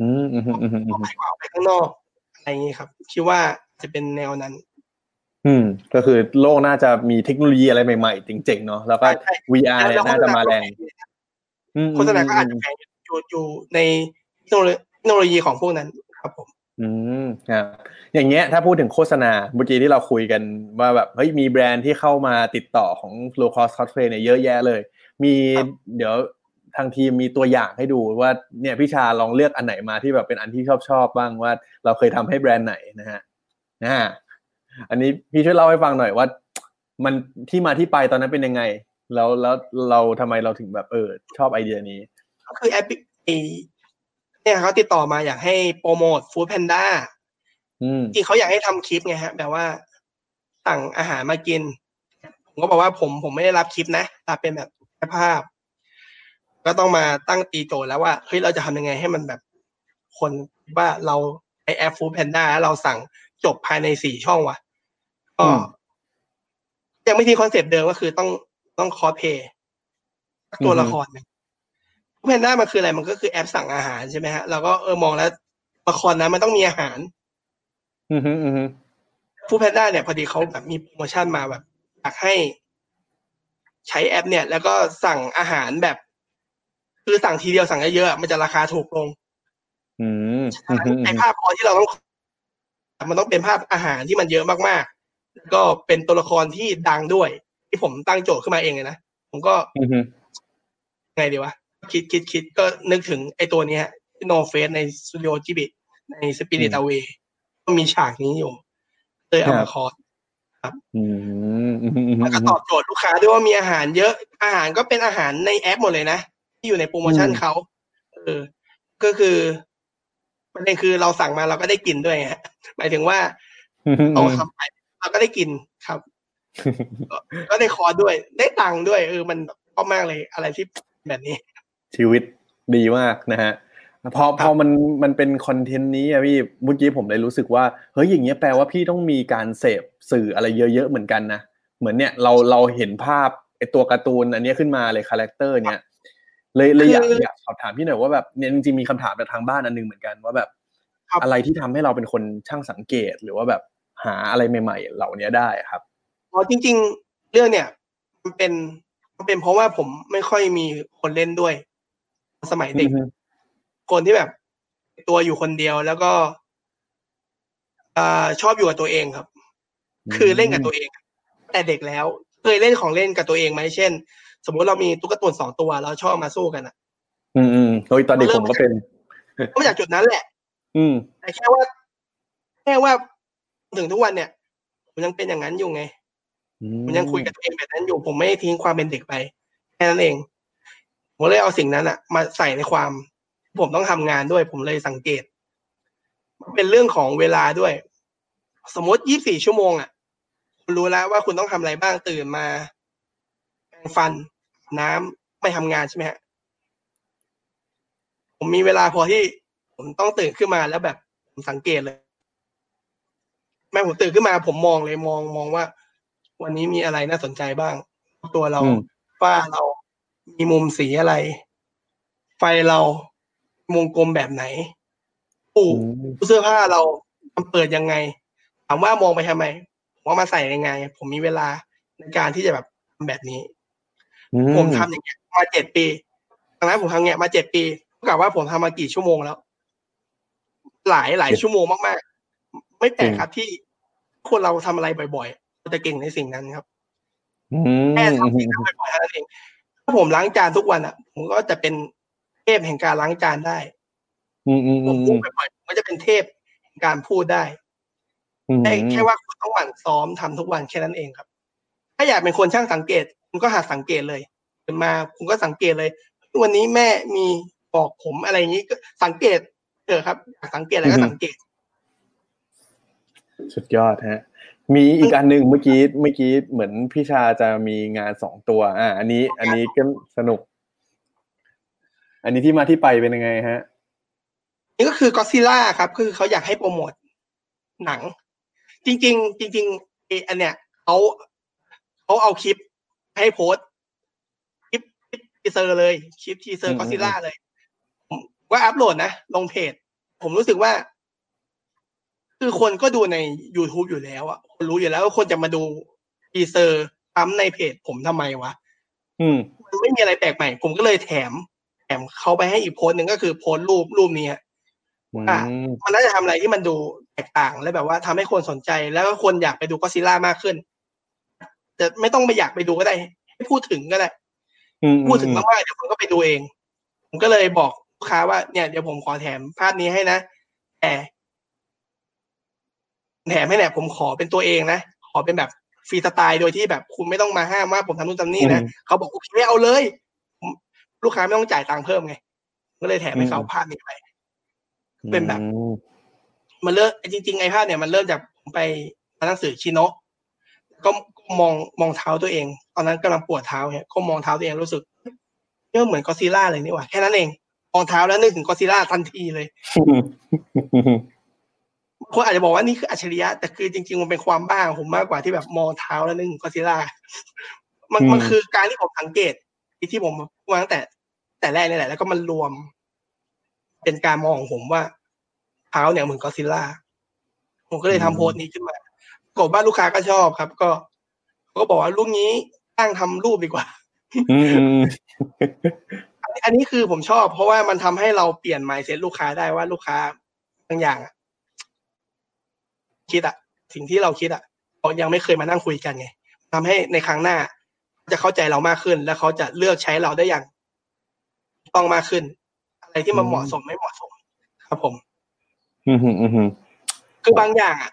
อืมอืมอืมอืมปลอดภัยกว่าออกไปข้างนอกอะไรอย่างนี้ครับ คิดว่าจะเป็นแนวนั้น อืม ก็คือโลกน่าจะมีเทคโนโลยีอะไรใหม่ๆเจ๋งๆเนาะแล้วก็ใช่ VR เนี่ยน่าจะมาแรงอืมโฆษณาก็อาจจะแฝงอยู่อยู่ในเทคโนโลยีเทคโนโลยีของพวกนั้นครับผม อืมครับ อย่างเงี้ยถ้าพูดถึงโฆษณาเมื่อกี้ที่เราคุยกันว่าแบบเฮ้ยมีแบรนด์ที่เข้ามาติดต่อของ low cost cosplay เนี่ยเยอะแยะเลย มีเดี๋ยวทางทีมมีตัวอย่างให้ดูว่าเนี่ยพี่ชาลองเลือกอันไหนมาที่แบบเป็นอันที่ชอบชอบบ้างว่า เราเคยทำให้แบรนด์ไหนนะฮะนะฮะอันนี้พี่ช่วยเล่าให้ฟังหน่อยว่า มันที่มาที่ไปตอนนั้นเป็นยังไง แล้วแล้วเราทำไมเราถึงแบบเออชอบไอเดียนี้ ก็คือแอปพลิไอ้เนี่ยเขาติดต่อมาอยากให้โปรโมทฟู้ดแพนด้า อืมจริงเขาอยากให้ทำคลิปไงฮะ แบบว่าสั่งอาหารมากิน ผมก็บอกว่าผมผมไม่ได้รับคลิปนะรับเป็นแบบแค่ภาพ ก็ต้องมาตั้งตีโจทย์แล้วว่าเฮ้ยเราจะทำยังไงให้มันแบบ คนว่าเราไอแอปฟู้ดแพนด้าเราสั่งจบภายในสี่ช่องว่ะก็อืมยังไม่ที่คอนเซปต์เดิมก็คือต้องต้องคอสเพลย์ตัวละคร foodpanda มันคืออะไรมันก็คือแอปสั่งอาหารใช่ไหมฮะเราก็เออมองแล้วละครนั้นมันต้องมีอาหาร อืมอืมอืม foodpanda เนี่ยพอดีเขาแบบมีโปรโมชั่นมาแบบอยากให้ใช้แอป เนี่ย แล้วก็สั่งอาหารแบบ คือสั่งทีเดียวสั่งเยอะๆอะมันจะราคาถูกลงอืมอืมอืมไอภาพคอสที่เราต้องมันต้องเป็นภาพอาหารที่มันเยอะมากๆแล้วก็เป็นตัวละครที่ดังด้วย ที่ผมตั้งโจทย์ขึ้นมาเองเลยนะ ผมก็อืมไงดีวะ คิดคิดคิดก็นึกถึงไอตัวเนี้ย No Face ในสตูดิโอจิบลิใน Spirited อืม Away ก็ มีฉากนี้อยู่เลยเอาครัมาบคอร์สอืมอืมอืมมันก็ตอบโจทย์ลูกค้าด้วยว่ามีอาหารเยอะอาหารก็เป็นอาหารในแอปหมดเลยนะที่อยู่ในโปรโมชั่นเขาเออ ก็คือประเด็นคือเราสั่งมาเราก็ได้กินด้วยฮะหมายถึงว่าอืมเราทำไปเราก็ได้กินครับ ก็ก็ได้คอร์สด้วย ได้ตังค์ด้วยเออมันชอบมากเลยอะไรที่แบบนี้ ชีวิตดีมากนะฮะ พอพอมันมันเป็นคอนเทนต์นี้อะพี่เมื่อกี้ผมเลยรู้สึกว่าเฮ้ยอย่างเงี้ยแปลว่าพี่ต้องมีการเสพสื่ออะไรเยอะๆเหมือนกันนะเหมือนเนี่ยเราเราเห็นภาพไอตัวการ์ตูนอันเนี้ยขึ้นมาเลยคาแรคเตอร์เนี่ยเลยเลยอยากคืออยากสอบถามพี่หน่อยว่าแบบเนี่ยจริงๆมีคำถามจากทางบ้านอันนึงเหมือนกันว่าแบบครับอะไรที่ทำให้เราเป็นคนช่างสังเกตหรือว่าแบบหาอะไรใหม่ ๆ เหล่านี้ได้ครับอ๋อจริง ๆ เรื่องเนี่ยมันเป็นมันเป็นเพราะว่าผมไม่ค่อยมีคนเล่นด้วย สมัยเด็ก คนที่แบบตัวอยู่คนเดียวแล้วก็อ่าชอบอยู่กับตัวเองครับ คือเล่นกับตัวเอง แต่เด็กแล้วเคยเล่นของเล่นกับตัวเองไหมเช่น สมมติเรามีตุ๊กตาตุ่นสองตัวแล้วชอบมาสู้กันอะ อืมอืมโดยตอนเด็กผมก็เป็นก็มาจากจุดนั้นแหละ อืมแต่แค่ว่า แค่ว่าถึงทุกวันเนี่ยผมยังเป็นอย่างนั้นอยู่ไงผมยังคุยกับตัวเองแบบนั้นอยู่ ผมไม่ได้ทิ้งความเป็นเด็กไปแค่นั้นเองผมเลยเอาสิ่งนั้นอะมาใส่ในความที่ ผมต้องทำงานด้วย ผมเลยสังเกต มันเป็นเรื่องของเวลาด้วย สมมติยี่สี่ชั่วโมงอะคุณรู้แล้วว่าคุณต้องทำอะไรบ้างตื่นมาแปรงฟันอาบน้ำไม่ทำงานใช่ไหมฮะผมมีเวลาพอที่ผมต้องตื่นขึ้นมาแล้วแบบผมสังเกตเลยแม่ผมตื่นขึ้นมา ผมมองเลยมองมองว่า วันนี้มีอะไรน่าสนใจบ้าง ตัวเราอืมฝ้าเรามีมุมสีอะไร ไฟเรา วงกลมแบบไหนปูเสื้อผ้าเรามันเปิดยังไง ถามว่ามองไปทำไมผมว่ามาใส่ยังไง ผมมีเวลาในการที่จะแบบทำแบบนี้ ผมทำอย่างเงี้ยมาเจ็ดปีดังนั้นผมทำเงี้ยมาเจ็ดปีเท่ากับว่าผมทำมากี่ชั่วโมงแล้ว หลายหลายชั่วโมงมากๆ ไม่แปลกครับที่คนเราทำอะไรบ่อยๆเราจะเก่งในสิ่งนั้นครับอืมแค่ทำสิ่งนั้นบ่อยๆเท่านั้นเองถ้าผมล้างจานทุกวันอะ ผมก็จะเป็นเท พแห่งการล้างจานได้ อืมอืมผอืมมพูดบ่อยๆผมก็จะเป็นเทพแห่งการพูดได้อืมแค่แค่ว่าคุณต้องหมั่นซ้อมทำทุกวันแค่นั้นเองครับ ถ้าอยากเป็นคนช่างสังเกตคุณก็หัดสังเกตเลยตื่นมาคุณก็สังเกตเลย วันนี้แม่มีบอกผมอะไรอย่างนี้ก็สังเกตเถอะครับอยากสังเกตอะไรก็สังเกต สุดยอดฮะ มีอีกอันหนึ่งเมื่อกี้เมื่อกี้เหมือนพี่ชาจะมีงานสองตัว อ่า อันนี้ อันนี้ก็สนุก อันนี้ที่มาที่ไปเป็นยังไงฮะ นี่ก็คือก็ซิล่าครับ คือเขาอยากให้โปรโมทหนัง จริง ๆ จริงๆไอ้อันเนี้ยเขาเขาเอาคลิปให้โพสต์คลิปคลิป teaser เลย คลิปทีเซออืร์มก็ซิล่าเลยผมก็อัพโหลดนะ ลงเพจ ผมรู้สึกว่า คือคนก็ดูใน YouTube อยู่แล้วอะคนรู้อยู่แล้วว่าคนจะมาดู teaser ซ้ำในเพจผมทำไมวะ อืม มันไม่มีอะไรแปลกใหม่ ผมก็เลยแถม แถมเขาไปให้อีกโพสต์หนึ่งก็คือโพสต์รูปรูปนี้ฮะอะมันน่าจะทำอะไรที่มันดูแตกต่างและแบบว่าทำให้คนสนใจ แล้วก็คนอยากไปดูก็ซิล่ามากขึ้น แต่ไม่ต้องไปอยากไปดูก็ได้ให้พูดถึงก็ได้อืมพูดถึงมากๆเดี๋ยวผมก็ไปดูเอง ผมก็เลยบอกลูกค้าว่าเนี่ยเดี๋ยวผมขอแถมภาพนี้ให้นะแต่แถมให้เนี่ยผมขอเป็นตัวเองนะขอเป็นแบบฟรีสไตล์โดยที่แบบคุณไม่ต้องมาห้ามว่าผมทำนู่นทำนี่นะเขาบอกโอเคเอาเลยผม ลูกค้าไม่ต้องจ่ายตังค์เพิ่มไงก็เลยแถมให้เขาภาพนี้ไปเป็นแบบอืมมันเริ่มจริงๆไอ้ภาพเนี่ยมันเริ่มจากผมไปร้านหนังสือชิโนะก็มองมองเท้าตัวเอง ตอนนั้นกำลังปวดเท้าเนี่ยก็มองเท้าตัวเองรู้สึกเนี่ยเหมือนก็อดซิลล่าเลยนี่หว่าแค่นั้นเองมองเท้าแล้วนึกถึงก็อดซิลล่าทันทีเลยคนอาจจะบอกว่านี่คืออัจฉริยะ แต่คือจริง ๆ มันเป็นความบ้าของผมมากกว่าที่แบบมองเท้าแล้วนึกถึงก็อดซิลล่ามันอืมมันคือการที่ผมสังเกตที่ผม วางตั้งแต่แต่แรกนี่แหละ แล้วก็มันรวม เป็นการมองของผมว่าเท้าเนี่ยเหมือนก็อดซิลล่าผมก็เลยทำโพสต์นี้ขึ้นมาปรากฏว่าลูกค้าก็ชอบครับ ก็เขาก็บอกว่าลูกนี้ตั้งทำรูปดีกว่าอืมอืมอันนี้อันนี้คือผมชอบ เพราะว่ามันทำให้เราเปลี่ยน mindset ลูกค้าได้ว่าลูกค้าบางอย่างอะคิดอะสิ่งที่เราคิดอะเขายังไม่เคยมานั่งคุยกันไงทำให้ในครั้งหน้า จะเข้าใจเรามากขึ้น และเขาจะเลือกใช้เราได้อย่างถูกต้องมากขึ้น อะไรที่มันเหมาะสมไม่เหมาะสม ครับผมอืมอืมอืมคือบางอย่างอะ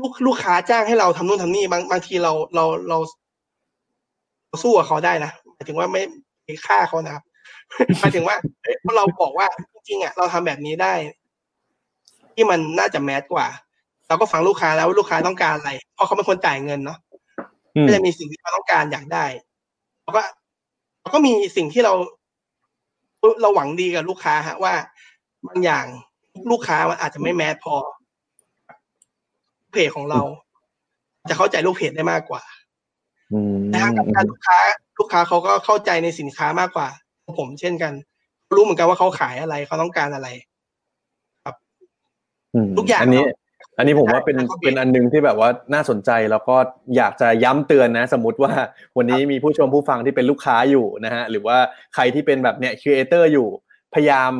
ลูกลูกค้าจ้างให้เราทำนู่นทำนี่บางบางทีเราเราเราเราสู้กับเขาได้นะหมายถึงว่าไม่ไม่ฆ่าเขานะครับหมายถึงว่าเอ้ยเราบอกว่าจริงๆอะเราทำแบบนี้ได้ ที่มันน่าจะแมสกว่า เราก็ฟังลูกค้าแล้วว่าลูกค้าต้องการอะไรเพราะเขาเป็นคนจ่ายเงินเนาะอืมก็จะมีสิ่งที่เขาต้องการอยากได้เรา ก็เราก็มีสิ่งที่เรา เราหวังดีกับลูกค้าฮะ ว่าบางอย่างลูกค้ามันอาจจะไม่แมสพอ เพจของเรา จะเข้าใจลูกเพจได้มากกว่าอืมในทางกลับการลูกค้า ลูกค้าเขาก็เข้าใจในสินค้ามากกว่า ผมเช่นกัน รู้เหมือนกันว่าเขาขายอะไรเขาต้องการอะไร ครับ ทุกอย่างอันนี้ อันนี้ผมว่าเป็นใช่ครับเป็นอันหนึงที่แบบว่าน่าสนใจแล้วก็อยากจะย้ำเตือนนะ สมมติว่าวันนี้มีผู้ชมผู้ฟังที่เป็นลูกค้าอยู่นะฮะหรือว่าใครที่เป็นแบบเนี้ย creator อยู่พยายาม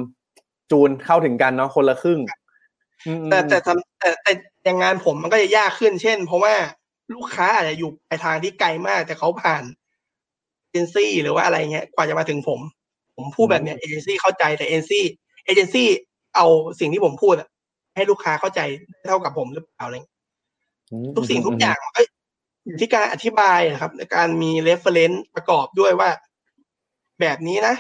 จูนเข้าถึงกันเนาะคนละครึ่งอืมแต่แต่ทำแต่แต่อย่างงานผมมันก็จะยากขึ้นเช่น เพราะว่าลูกค้าอาจจะอยู่ไปทางที่ไกลมาก แต่เขาผ่านเอเจนซี่หรือว่าอะไรเงี้ยกว่าจะมาถึงผม ผมพูดแบบเนี้ยเอเจนซี่เข้าใจแต่ agency agency เอาสิ่งที่ผมพูดอะ ให้ลูกค้าเข้าใจเท่ากับผมหรือเปล่าอะไรเงี้ยอืมทุกสิ่งทุกอย่างมันก็อยู่ที่การอธิบายนะครับในการมี reference ประกอบด้วยว่า แบบนี้นะ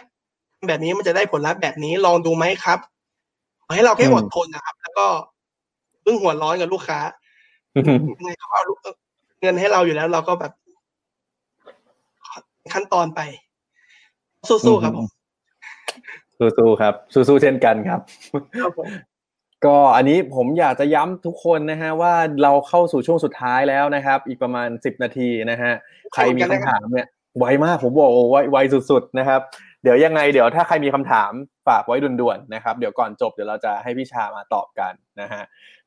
แบบนี้มันจะได้ผลลัพธ์แบบนี้ลองดูไหมครับขอให้เราแค่อดทนนะครับ แล้วก็เพิ่งหัวร้อนกับลูกค้าอืมยังไงเขาเอาลูกเงินให้เราอยู่แล้วเราก็แบบขั้นตอนไป สู้ๆครับผมสู้ๆครับ สู้ๆเช่นกันครับครับผม ก็อันนี้ผมอยากจะย้ำทุกคนนะฮะว่าเราเข้าสู่ช่วงสุดท้ายแล้วนะครับ อีกประมาณสิบนาทีนะฮะใครมีคำถามเนี่ยไวมากผมบอกโอ้ไวไวสุดๆนะครับ เดี๋ยวยังไงเดี๋ยวถ้าใครมีคำถามฝากไว้ด่วนๆนะครับ เดี๋ยวก่อนจบเดี๋ยวเราจะให้พี่ชามาตอบกันนะฮะ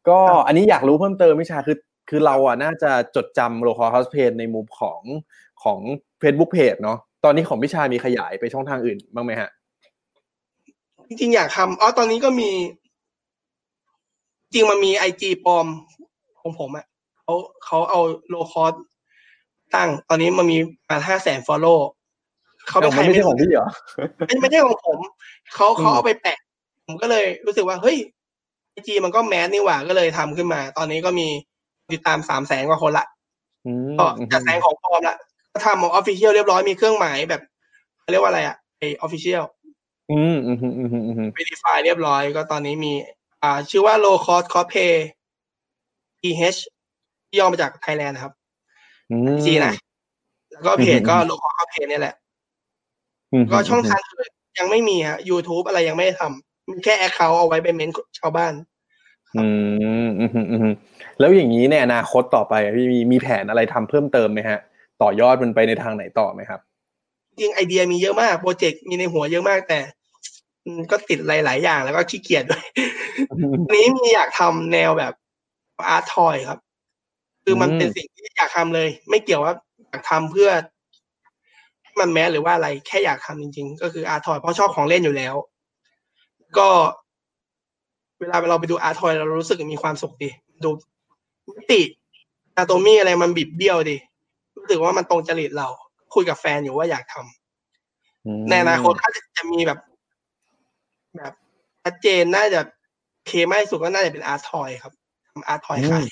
ก็อันนี้อยากรู้เพิ่มเติมพี่ชาคือคือเราอะน่าจะจดจำโลคอล h ฮ u สเพจในมุมของของ Facebook Page เนาะตอนนี้ของพี่ชามีขยายไปช่องทางอื่นบ้างไหมฮะจริงๆอยากทำอ๋อตอนนี้ก็มี จริงมันมี IG ปลอมของผมอะเขาเขาเอา low cost ตั้ง ตอนนี้มันมีประมาณห้าแสน follow เขาไปอ้าวมันไม่ใช่ของพี่เหรอไม่ไม่ใช่ของผมเขาอืมเขาเอาไปแปะ ผมก็เลยรู้สึกว่า เฮ้ย IG มันก็ mass นี่หว่าก็เลยทำขึ้นมา ตอนนี้ก็มีติดตามสามแสนกว่าคนละอืมก็จะแสงของปลอมละก็ทำ official เรียบร้อยมีเครื่องหมายแบบเขาเรียกว่าอะไรอะไอ officialอืมอืมอืมอืมอืมอืม verify เรียบร้อย ก็ตอนนี้มี อ่า ชื่อว่า low cost cosplay TH ที่ย่อมาจากไทยแลนด์นะครับอืม IG นะ แล้วก็เพจก็อืม low cost cosplay เนี่ยแหละอืมก็ช่องทางอื่นยังไม่มีฮะ YouTube อะไรยังไม่ได้ทำมีแค่ account เอาไว้ไปเม้นชาวบ้านอืมอืมอืมอืมแล้วอย่างนี้ในอนาคตต่อไปอะพี่มีมีแผนอะไรทำเพิ่มเติมไหมฮะ ต่อยอดมันไปในทางไหนต่อไหมครับ จริงไอเดียมีเยอะมากโปรเจกต์มีในหัวเยอะมากแต่อืม ก็ติดหลาย ๆ อย่างแล้วก็ขี้เกียจด้วยอันนี้มีอยากทำแนวแบบอาร์ตทอยครับ คือมันอืมเป็นสิ่งที่อยากทำเลย ไม่เกี่ยวว่าอยากทำเพื่อให้มันแมสหรือว่าอะไรแค่อยากทำจริง ๆ ก็คืออาร์ตทอยเพราะชอบของเล่นอยู่แล้ว ก็เวลาเราไปดู art toy เรารู้สึกมีความสุขดีดูมิติ anatomy อะไรมันบิบเบี้ยวดีรู้สึกว่ามันตรงจริตเรา คุยกับแฟนอยู่ว่าอยากทำอืมในอนาคตถ้าจะมีแบบ แบบชัดเจนน่าจะเคมากที่สุดก็น่าจะเป็น art toy ครับทำ art toyขาย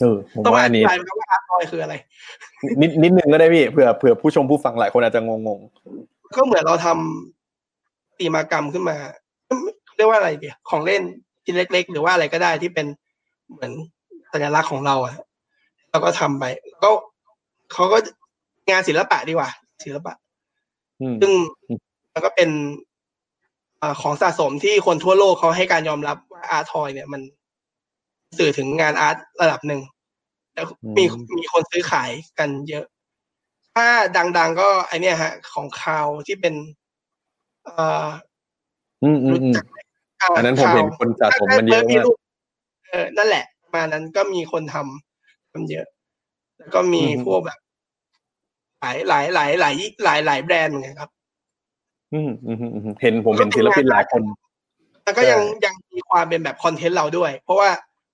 เออผมต้องว่ามาออันธินี้บายไหมครับว่า art toy คืออะไร นิดนิดนึงก็ได้พี่เผื่อเผื่อผู้ชมผู้ฟังหลายคนอาจจะงงงก็เหมือนเราทำตีมากรรมขึ้นมา เรียกว่าอะไรเดียของเล่นชิ้นเล็ก ๆ หรือว่าอะไรก็ได้ที่เป็นเหมือนสัญลักษณ์ของเราอะเราก็ทำไปก็เขาก็งานศิลปะดีกว่าศิลปะๆอืมซึ่งมันก็เป็นอา ของสะสมที่คนทั่วโลกเขาให้การยอมรับว่าอาร์ทอยเนี่ยมันสื่อถึงงานอาร์ตระดับหนึ่งแล้วมีมีคนซื้อขายกันเยอะ ถ้าดัง ๆ ก็ไอเนี้ยฮะ ของคาวที่เป็นเอ่ออืมอืมรู้อืมจักไหมอันนั้นผมเห็นคนสะสมมันเยอะมีมากรูปเออนั่นแหละ มานั้นก็มีคนทำทำเยอะ แล้วก็มีพวกแบบหลายหลายหลายหลายหลายหลายแบรนด์เหมือนกันครับอืมอืมอืมอืม เห็นผมเห็นศิลปินหลายคนแล้วก็ยังใช่ยังมีความเป็นแบบคอนเทนต์เราด้วย เพราะว่า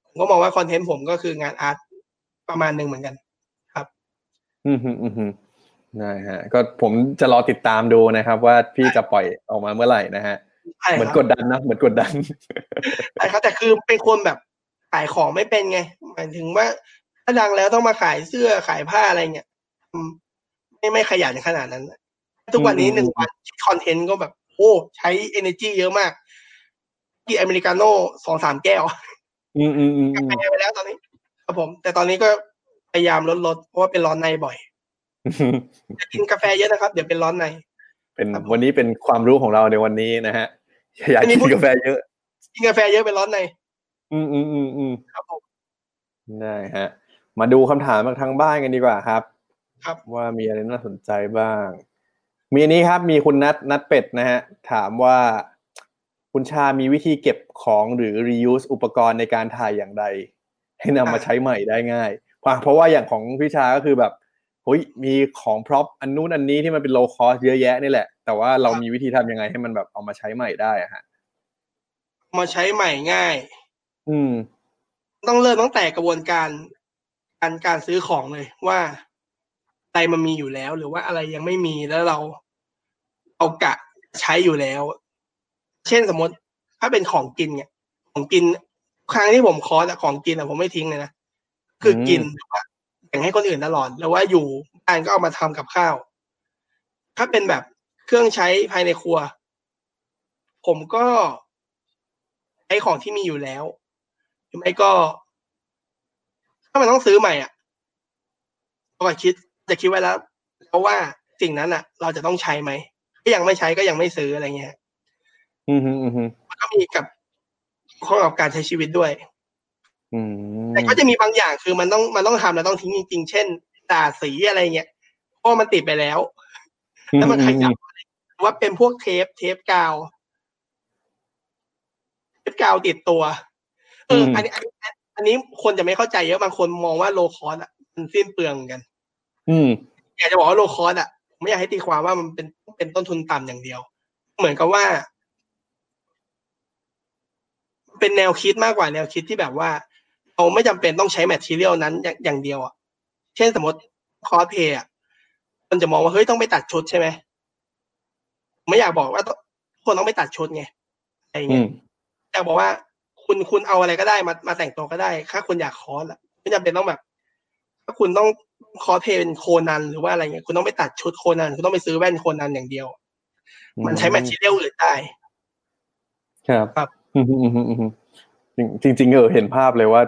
ผมก็มองว่าคอนเทนต์ผมก็คืองานอาร์ตประมาณหนึ่งเหมือนกันอืมอืมอืมอืมได้ฮะ ก็ผมจะรอติดตามดูนะครับ ว่าพี่จะปล่อยออกมาเมื่อไหร่นะฮะใช่เหมือนครับกดดันนะเหมือนกดดันใช่ครับแต่คือเป็นคนแบบขายของไม่เป็นไงหมายถึงว่าถ้าดังแล้วต้องมาขายเสื้อขายผ้าอะไรเงี้ยอืมไม่ไม่ขยันขนาดนั้น ทุกวันนี้อืมหนึ่งวันคอนเทนต์ก็แบบ โอ้ใช้ energy เยอะมากกี่อเมริกาโน่สองสามแก้วอืมอืมอืมอืมกาแฟไปแล้วตอนนี้ ครับผม แต่ตอนนี้ก็พยายามลดลดเพราะว่าเป็นร้อนในบ่อยจะกินกาแฟเยอะนะครับ เดี๋ยวเป็นร้อนใน เป็นครับผมวันนี้เป็นความรู้ของเราในวันนี้นะฮะอยากอันนี้กินพูดกาแฟเยอะกินกาแฟเยอะเป็นร้อนใน อืมอืมอืมอืมครับผมได้ฮะ มาดูคำถามจากทางบ้านกันดีกว่าครับ ครับว่ามีอะไรน่าสนใจบ้าง มีอันนี้ครับมีคุณนัทนัทเป็ดนะฮะถามว่าคุณชามีวิธีเก็บของหรือ reuse อุปกรณ์ในการถ่ายอย่างใด ให้นำมาใช้ใหม่ได้ง่ายเพราะว่าอย่างของพี่ชาก็คือแบบเฮ้ยมีของพร็อพอันนู้นอันนี้ที่มันเป็น low cost เยอะแยะนี่แหละ แต่ว่าเรามีวิธีทำยังไงให้มันแบบเอามาใช้ใหม่ได้อะฮะมาใช้ใหม่ง่าย อืม ต้องเริ่มตั้งแต่กระบวนการการการซื้อของเลยว่าอะไรมันมีอยู่แล้ว หรือว่าอะไรยังไม่มีแล้วเรา เอากะใช้อยู่แล้ว เช่นสมมติ ถ้าเป็นของกินเนี่ยของกิน ครั้งที่ผมคอร์สอะของกินอะผมไม่ทิ้งเลยนะคือกินแบ่งให้คนอื่นตลอดแล้วว่าอยู่บ้านก็เอามาทำกับข้าว ถ้าเป็นแบบเครื่องใช้ภายในครัว ผมก็ใช้ของที่มีอยู่แล้วหรือไม่ก็ ถ้ามันต้องซื้อใหม่อะเราก็คิดจะคิดไว้แล้วแล้วว่าสิ่งนั้นอะ เราจะต้องใช้ไหม ถ้ายังไม่ใช้ก็ยังไม่ซื้ออะไรเงี้ยอืมฮึอืมฮึมันก็มีกับข้อกับการใช้ชีวิตด้วย อืมแต่ก็จะมีบางอย่างคือมันต้องมันต้องทำแล้วต้องทิ้งจริงๆ เช่นตาสีอะไรเงี้ยเพราะมันติดไปแล้วแล้วมันขยับหรือว่าเป็นพวกเทปเทปกาว เทปกาวติดตัว เออ อันนี้อันนี้อันนี้คนจะไม่เข้าใจเยอะบางคนมองว่า low cost อะ มันสิ้นเปลืองเหมือนกัน อืมอยากจะบอกว่า low cost อะผม ไม่อยากให้ตีความว่ามันเป็นเป็นต้นทุนต่ำอย่างเดียว เหมือนกับว่า เป็นแนวคิดมากกว่าแนวคิดที่แบบว่าเราไม่จำเป็นต้องใช้ material นั้นอย่างอย่างเดียวอะเช่นสมมติคอสเพย์อะมันจะมองว่าเฮ้ยต้องไปตัดชุดใช่ไหมผมไม่อยากบอกว่าต้องคนต้องไปตัดชุดไงอะไรเงี้ย อืม อยากบอกว่าคุณคุณเอาอะไรก็ได้มามาแต่งตัวก็ได้ ถ้าคุณอยาก cos อะไม่จำเป็นต้องแบบ ถ้าคุณต้องคอสเพย์เป็นโคนันหรือว่าอะไรเงี้ยคุณต้องไปตัดชุดโคนันคุณต้องไปซื้อแว่นโคนันอย่างเดียว มันใช้ material อื่นได้ ครับครับอืมฮึอืมฮึอืมฮึจริงจริงๆเออเห็นภาพเลยว่า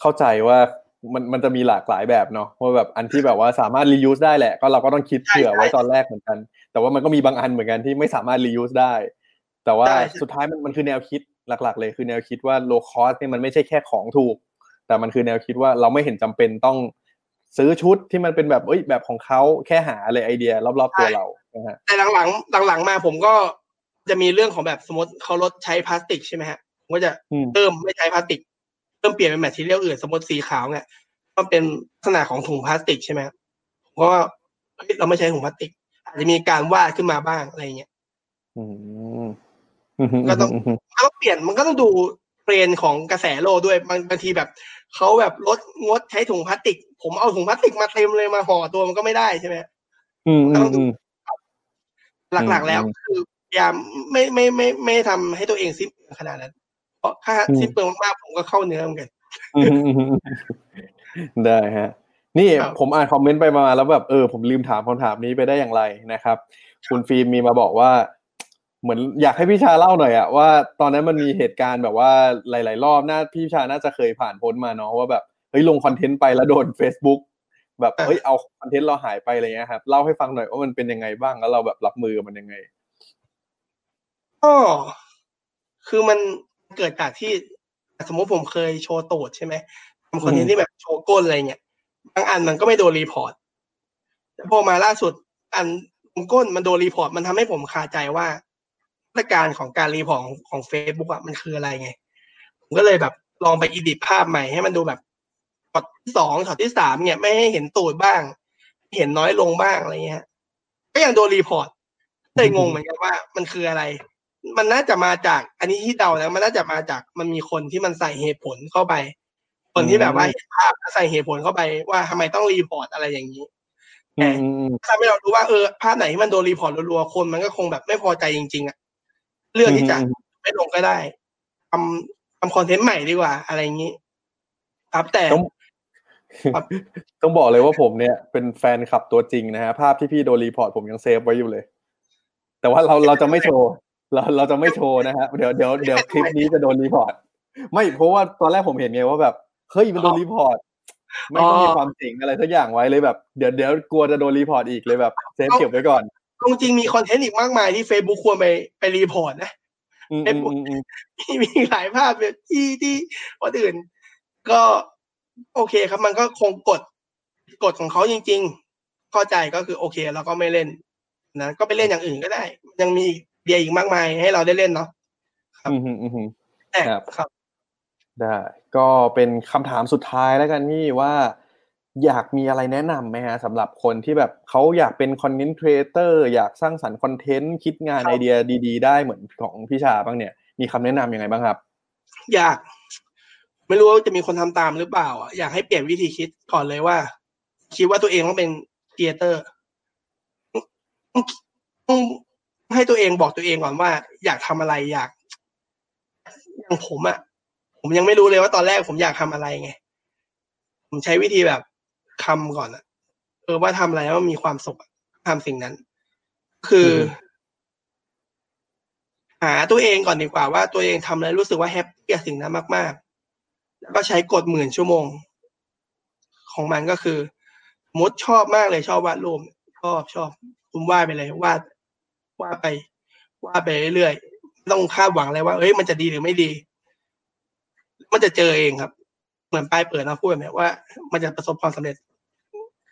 เข้าใจว่ามันมันจะมีหลากหลายแบบเนาะว่าแบบอันที่แบบว่าสามารถ reuse ได้แหละ ก็เราก็ต้องคิดเผื่อไว้ตอนแรกเหมือนกัน แต่ว่ามันก็มีบางอันเหมือนกันที่ไม่สามารถ reuse ได้ แต่ว่าใช่สุดท้ายมันมันคือแนวคิดหลัก ๆ เลยคือแนวคิดว่า low cost เนี่ยมันไม่ใช่แค่ของถูก แต่มันคือแนวคิดว่าเราไม่เห็นจำเป็นต้อง ซื้อชุดที่มันเป็นแบบเอ้ยแบบของเขาแค่หาอะไรไอเดีย รอบๆตัวเรานะฮะแต่หลังๆหลังๆมาผมก็จะมีเรื่องของแบบสมมติเขาลดใช้พลาสติกใช่ไหมฮะผมก็จะอืมเริ่มไม่ใช้พลาสติกเริ่มเปลี่ยนเป็น material อื่น สมมติสีขาวเนี่ยมันเป็นลักษณะของถุงพลาสติกใช่ไหมครับผมก็เฮ้ยเราไม่ใช้ถุงพลาสติก อาจจะมีการวาดขึ้นมาบ้างอะไรเงี้ยอืมอืมฮึก็ต้องอืมฮึมันก็เปลี่ยนมันก็ต้องดูเทรนด์ของกระแสโลกด้วยบางบางทีแบบ เขาแบบลดงดใช้ถุงพลาสติก ผมเอาถุงพลาสติกมาเต็มเลยมาห่อตัวมันก็ไม่ได้ใช่ไหมอืมอืมอืมหลักๆแล้วอืมคือพยายามไม่ไม่ไม่ไม่ทำให้ตัวเองสิ้นเปลืองขนาดนั้น เพราะถ้าอืมสิ้นเปลืองมากๆผมก็เข้าเนื้อเหมือนกันอืมอืมอืมได้ฮะ นี่ครับผมอ่านคอมเมนต์ไปมาแล้วแบบเออผมลืมถามคำถามนี้ไปได้อย่างไรนะครับ คุณฟิล์มมีมาบอกว่า เหมือนอยากให้พี่ชาเล่าหน่อยอะว่าตอนนั้นมันมีเหตุการณ์แบบว่าหลาย ๆ รอบน่าพี่ชาน่าจะเคยผ่านพ้นมาเนาะว่าแบบเฮ้ยลง content ไปแล้วโดน Facebook แบบเฮ้ยเอา content เราหายไปอะไรเงี้ยครับเล่าให้ฟังหน่อยว่ามันเป็นยังไงบ้างแล้วเราแบบรับมือมันยังไงก็คือมันเกิดจากที่สมมติผมเคยโชว์ตูดใช่ไหมทำ content ที่แบบโชว์ก้นอะไรเงี้ยบางอันมันก็ไม่โดน report แต่พอมาล่าสุดอันก้นมันโดน report มันทำให้ผมคาใจว่า ตรรกะของการ report ของของเฟซบุ๊กอะมันคืออะไรไง ผมก็เลยแบบลองไป edit ภาพใหม่ให้มันดูแบบช็อตที่สองช็อตที่สามเนี่ยไม่ให้เห็นตูดบ้าง เห็นน้อยลงบ้างอะไรเงี้ย ก็ยังโดน report เลยงงเหมือนกันว่า มันคืออะไร มันน่าจะมาจาก อันนี้ที่เดาแล้วมันน่าจะมาจากมันมีคนที่มันใส่เหตุผลเข้าไป คนที่แบบว่าเห็นภาพแล้วใส่เหตุผลเข้าไปว่าทำไมต้อง report อะไรอย่างนี้อืมอืมอืมทำให้เรารู้ว่าเออภาพไหนที่มันโดน report รัวๆคนมันก็คงแบบไม่พอใจจริงๆอะ เรื่องที่จะไม่ลงก็ได้ทำทำ content ใหม่ดีกว่า อะไรอย่างนี้ ครับแต่ต้องครับต้องบอกเลยว่าผมเนี่ย เป็นแฟนคลับตัวจริงนะฮะภาพที่พี่โดน report ผมยัง save ไว้อยู่เลย แต่ว่าเราเราจะไม่โชว์เราเราจะไม่โชว์นะฮะเดี๋ยวเดี๋ยวเดี๋ยวคลิปนี้จะโดน report ไม่เพราะว่าตอนแรกผมเห็นไงว่าแบบเฮ้ยมันโดน report ไม่ต้องมีความจริงอะไรสักอย่างไว้เลยแบบเดี๋ยวเดี๋ยวกลัวจะโดน report อีกเลยแบบ save เก็บไว้ก่อน จริงๆมี content อีกมากมายที่ Facebook ควรไปไป report นะอืมอืมอืมอืมมีมีหลายภาพแบบที่ที่คนอื่น ก็โอเคครับมันก็คงกฎกฎของเขาจริง ๆ เข้าใจก็คือโอเคเราก็ไม่เล่นนะก็ไปเล่นอย่างอื่นก็ได้ ยังมี media อีกมากมายให้เราได้เล่นเนาะครับอืมอืมอืมแต่ครับครับ ได้ ก็เป็นคำถามสุดท้ายแล้วกันนี่ว่า อยากมีอะไรแนะนำไหมฮะสำหรับคนที่แบบเขาอยากเป็น content creator อยากสร้างสรรค์ content คิดงานครับไอเดียดีๆ ได้เหมือนของพี่ชาบ้างเนี่ย มีคำแนะนำยังไงบ้างครับ อยาก ไม่รู้ว่าจะมีคนทำตามหรือเปล่าอะอยากให้เปลี่ยนวิธีคิดก่อนเลยว่า คิดว่าตัวเองต้องเป็น creator ต้องให้ตัวเองบอกตัวเองก่อนว่า อยากทำอะไรอยากอย่างผมอะผมยังไม่รู้เลยว่าตอนแรกผมอยากทำอะไรไงผมใช้วิธีแบบ คำก่อนอะเออว่าทำอะไรแล้วมันมีความสุขอะทำสิ่งนั้น คืออืมหาตัวเองก่อนดีกว่าว่าตัวเองทำแล้วรู้สึกว่าแฮปปี้กับสิ่งนั้นมากๆ แล้วก็ใช้กดหมื่นชั่วโมง ของมันก็คือมดชอบมากเลยชอบวาดรูปชอบชอบคุณวาดไปเลยวาดวาดไปวาดไปเรื่อยๆไม่ต้องคาดหวังเลยว่าเอ้ยมันจะดีหรือไม่ดี มันจะเจอเองครับ เหมือนปลายเปิดนะพูดแบบเนี้ยว่า มันจะประสบความสำเร็จ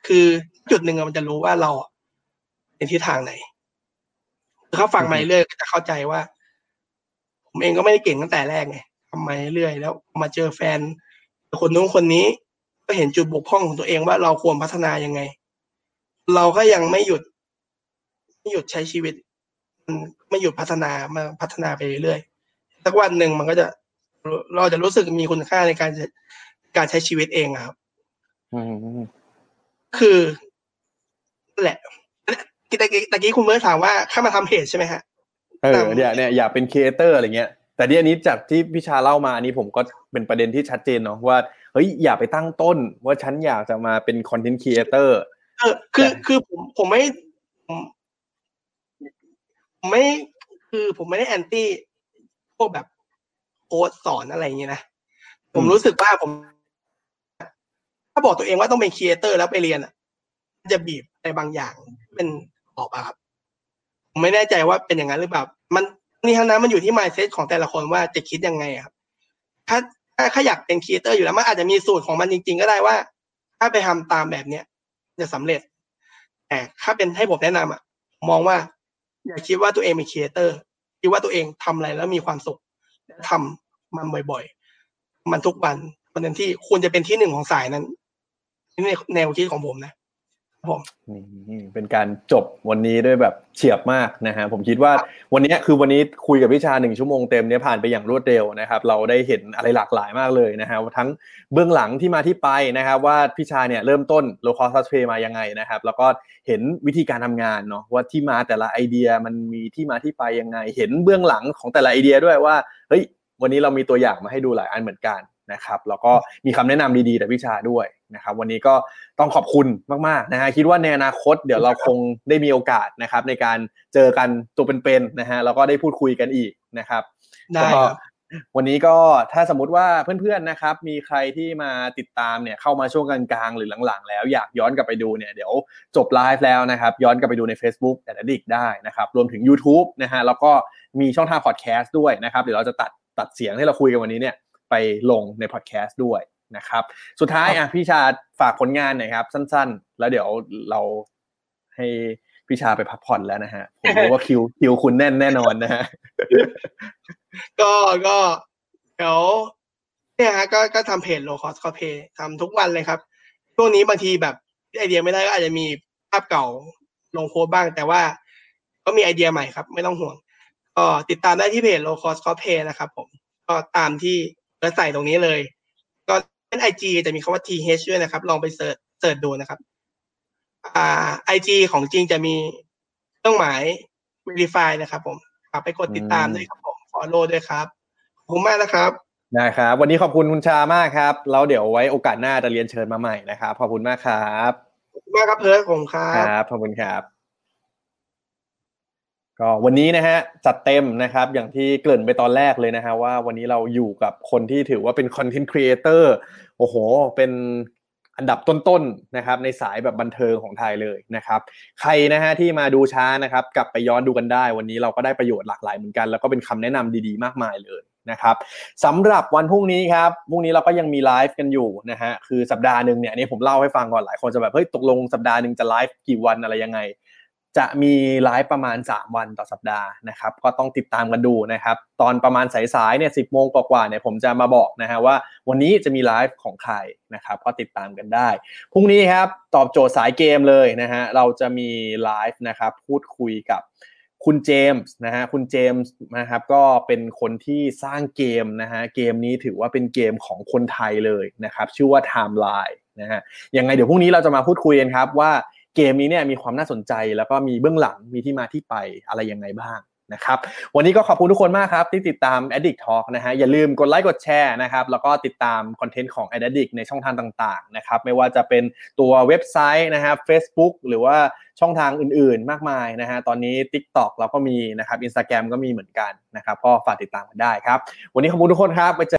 คือจุดหนึ่งมันจะรู้ว่าเราอะในทิศทางไหนถ้าฟังมาเรื่อยจะเข้าใจว่า ผมเองก็ไม่ได้เก่งตั้งแต่แรกไงทำมาเรื่อยแล้วมาเจอแฟน คนนู้นคนนี้ ก็เห็นจุดบกพร่องของตัวเองว่าเราควรพัฒนายังไง เราก็ยังไม่หยุด ไม่หยุดใช้ชีวิต มันไม่หยุดพัฒนามาพัฒนาไปเรื่อยสักวันหนึ่งมันก็จะ เราจะรู้สึกมีคุณค่าในการการใช้ชีวิตเองครับอืม คือนั่นแหละตะกี้ตะกี้คุณเมื่อถามว่าเข้ามาทำเพจใช่ไหมฮะเออเนี่ยเนี่ยอยากเป็นครีเอเตอร์อะไรเงี้ยแต่ที่อันนี้จากที่พี่ชาเล่ามาอันนี้ผมก็เป็นประเด็นที่ชัดเจนเนาะว่าเฮ้ยอย่าไปตั้งต้นว่าฉันอยากจะมาเป็น content creator เออคือแต่คือผมผมไม่ผมผมไม่คือผมไม่ได้ anti พวกแบบโค้ชสอนอะไรอย่างเงี้ยนะผมรู้สึกว่าผมถ้าบอกตัวเองว่าต้องเป็น creator แล้วไปเรียนอะมันจะบีบอะไรบางอย่างเป็นออกอะครับผมไม่แน่ใจว่าเป็นอย่างนั้นหรือเปล่าทั้งนี้ทั้งนั้นมันอยู่ที่ mindset ของแต่ละคนว่าจะคิดยังไงอะครับ ถ้าถ้าถ้าอยากเป็น creator อยู่แล้วมันอาจจะมีสูตรของมันจริง ๆ ก็ได้ว่า ถ้าไปทำตามแบบเนี้ยจะสำเร็จ แต่ถ้าเป็นให้ผมแนะนำอะ มองว่า อย่าคิดว่าตัวเองเป็น creator คิดว่าตัวเองทำอะไรแล้วมีความสุขและทำมันบ่อยๆ มันทุกวันวันนั้นที่ควรจะเป็นที่หนึ่งของสายนั้น นี่ในแนวคิดของผมนะครับผมนี่เป็นการจบวันนี้ด้วยแบบเฉียบมากนะฮะผมคิดว่าวันนี้คือวันนี้คุยกับพิชาหนึ่งชั่วโมงเต็มเนี่ยผ่านไปอย่างรวดเร็วนะครับ เราได้เห็นอะไรหลากหลายมากเลยนะฮะทั้งเบื้องหลังที่มาที่ไปนะครับว่าพิชาเนี่ยเริ่มต้น low cost touch pay มายังไงนะครับ แล้วก็เห็นวิธีการทำงานเนาะว่าที่มาแต่ละไอเดียมันมีที่มาที่ไปยังไง เห็นเบื้องหลังของแต่ละไอเดียด้วยว่าเฮ้ยวันนี้เรามีตัวอย่างมาให้ดูหลายอันเหมือนกันนะครับแล้วก็มีคำแนะนำดีๆจากพิชาด้วย นะครับวันนี้ก็ต้องขอบคุณมากๆนะฮะคิดว่าในอนาคตเดี๋ยวเราคงได้มีโอกาสนะครับ ในการเจอกันตัวเป็นๆนะฮะแล้วก็ได้พูดคุยกันอีกนะครับได้ก็ครับวันนี้ก็ถ้าสมมติว่าเพื่อนๆนะครับ มีใครที่มาติดตามเนี่ยเข้ามาช่วงกลางๆหรือหลังๆ แล้วอยากย้อนกลับไปดูเนี่ยเดี๋ยวจบไลฟ์แล้วนะครับ ย้อนกลับไปดูใน Facebook แต่ละดิกได้นะครับ รวมถึง YouTube นะฮะแล้วก็มีช่องทางพอดแคสต์ด้วยนะครับ เดี๋ยวเราจะตัดตัดเสียงที่เราคุยกันวันนี้เนี่ยไปลงในพอดแคสต์ด้วย นะครับ สุดท้ายอะพี่ชาฝากผลงานหน่อยครับ สั้น ๆ แล้วเดี๋ยวเราให้พี่ชาไปพักผ่อนแล้วนะฮะผมรู้ว่าคิวคิวคุณแน่นแน่นอนนะฮะก็ก็เดี๋ยวเนี่ยฮะก็ก็ทำเพจ Lowcost Cosplay ทำทุกวันเลยครับช่วงนี้บางทีแบบไอเดียไม่ได้ก็อาจจะมีภาพเก่าลงโพสต์บ้าง แต่ว่าก็มีไอเดียใหม่ครับ ไม่ต้องห่วงก็ติดตามได้ที่เพจ Lowcost Cosplay นะครับผมก็ตามที่เราใส่ตรงนี้เลยก็ เป็นไอจีจะมีคำว่า th ด้วยนะครับ ลองไปเสิร์ชเสิร์ชดูนะครับอ่าไอจีของจริงจะมีเครื่องหมาย verify นะครับ ผมฝากไปกดติดตามด้วยครับผม follow ด้วยครับขอบคุณมากนะครับนะครับ วันนี้ขอบคุณคุณชามากครับ แล้วเดี๋ยวไว้โอกาสหน้าจะเรียนเชิญมาใหม่นะครับ ขอบคุณมากครับ ขอบคุณมากครับเพิร์ดผมครัคบรับ ขอบคุณครับ ก็วันนี้นะฮะจัดเต็มนะครับอย่างที่เกริ่นไปตอนแรกเลยนะฮะว่าวันนี้เราอยู่กับคนที่ถือว่าเป็น content creator โอ้โห เป็นอันดับต้นๆนะครับในสายแบบบันเทิงของไทยเลยนะครับใครนะฮะที่มาดูช้านะครับกลับไปย้อนดูกันได้ วันนี้เราก็ได้ประโยชน์หลากหลายเหมือนกัน แล้วก็เป็นคำแนะนำดีๆ มากมายเลยนะครับสำหรับวันพรุ่งนี้ครับพรุ่งนี้เราก็ยังมีไลฟ์กันอยู่นะฮะคือสัปดาห์หนึ่งเนี่ยนี้ผมเล่าให้ฟังก่อนหลายคนจะแบบเฮ้ยตกลงสัปดาห์หนึ่งจะไลฟ์กี่วันอะไรยังไง จะมีไลฟ์ประมาณ 3 วันต่อสัปดาห์นะครับ ก็ต้องติดตามกันดูนะครับ ตอนประมาณสายๆเนี่ยสิบโมงกว่าๆเนี่ยผมจะมาบอกนะฮะว่าวันนี้จะมีไลฟ์ของใครนะครับก็ติดตามกันได้พรุ่งนี้ครับตอบโจทย์สายเกมเลยนะฮะเราจะมีไลฟ์นะครับพูดคุยกับคุณเจมส์นะฮะคุณเจมส์นะครับก็เป็นคนที่สร้างเกมนะฮะเกมนี้ถือว่าเป็นเกมของคนไทยเลยนะครับ ชื่อว่า Timeline นะฮะยังไงเดี๋ยวพรุ่งนี้เราจะมาพูดคุยกันครับว่า เกมนี้เนี่ยมีความน่าสนใจแล้วก็มีเบื้องหลังมีที่มาที่ไปอะไรยังไงบ้างนะครับวันนี้ก็ขอบคุณทุกคนมากครับ ที่ติดตาม Addict Talk นะฮะอย่าลืมกดไลค์กดแชร์นะครับแล้วก็ติดตามคอนเทนต์ของ Addict ในช่องทางต่างๆนะครับไม่ว่าจะเป็นตัวเว็บไซต์นะครับ Facebook หรือว่าช่องทางอื่นๆ มากมายนะฮะตอนนี้ TikTok เราก็มีนะครับ Instagram ก็มีเหมือนกันนะครับก็ฝากติดตามกันได้ครับ วันนี้ขอบคุณทุกคนครับไปเจอ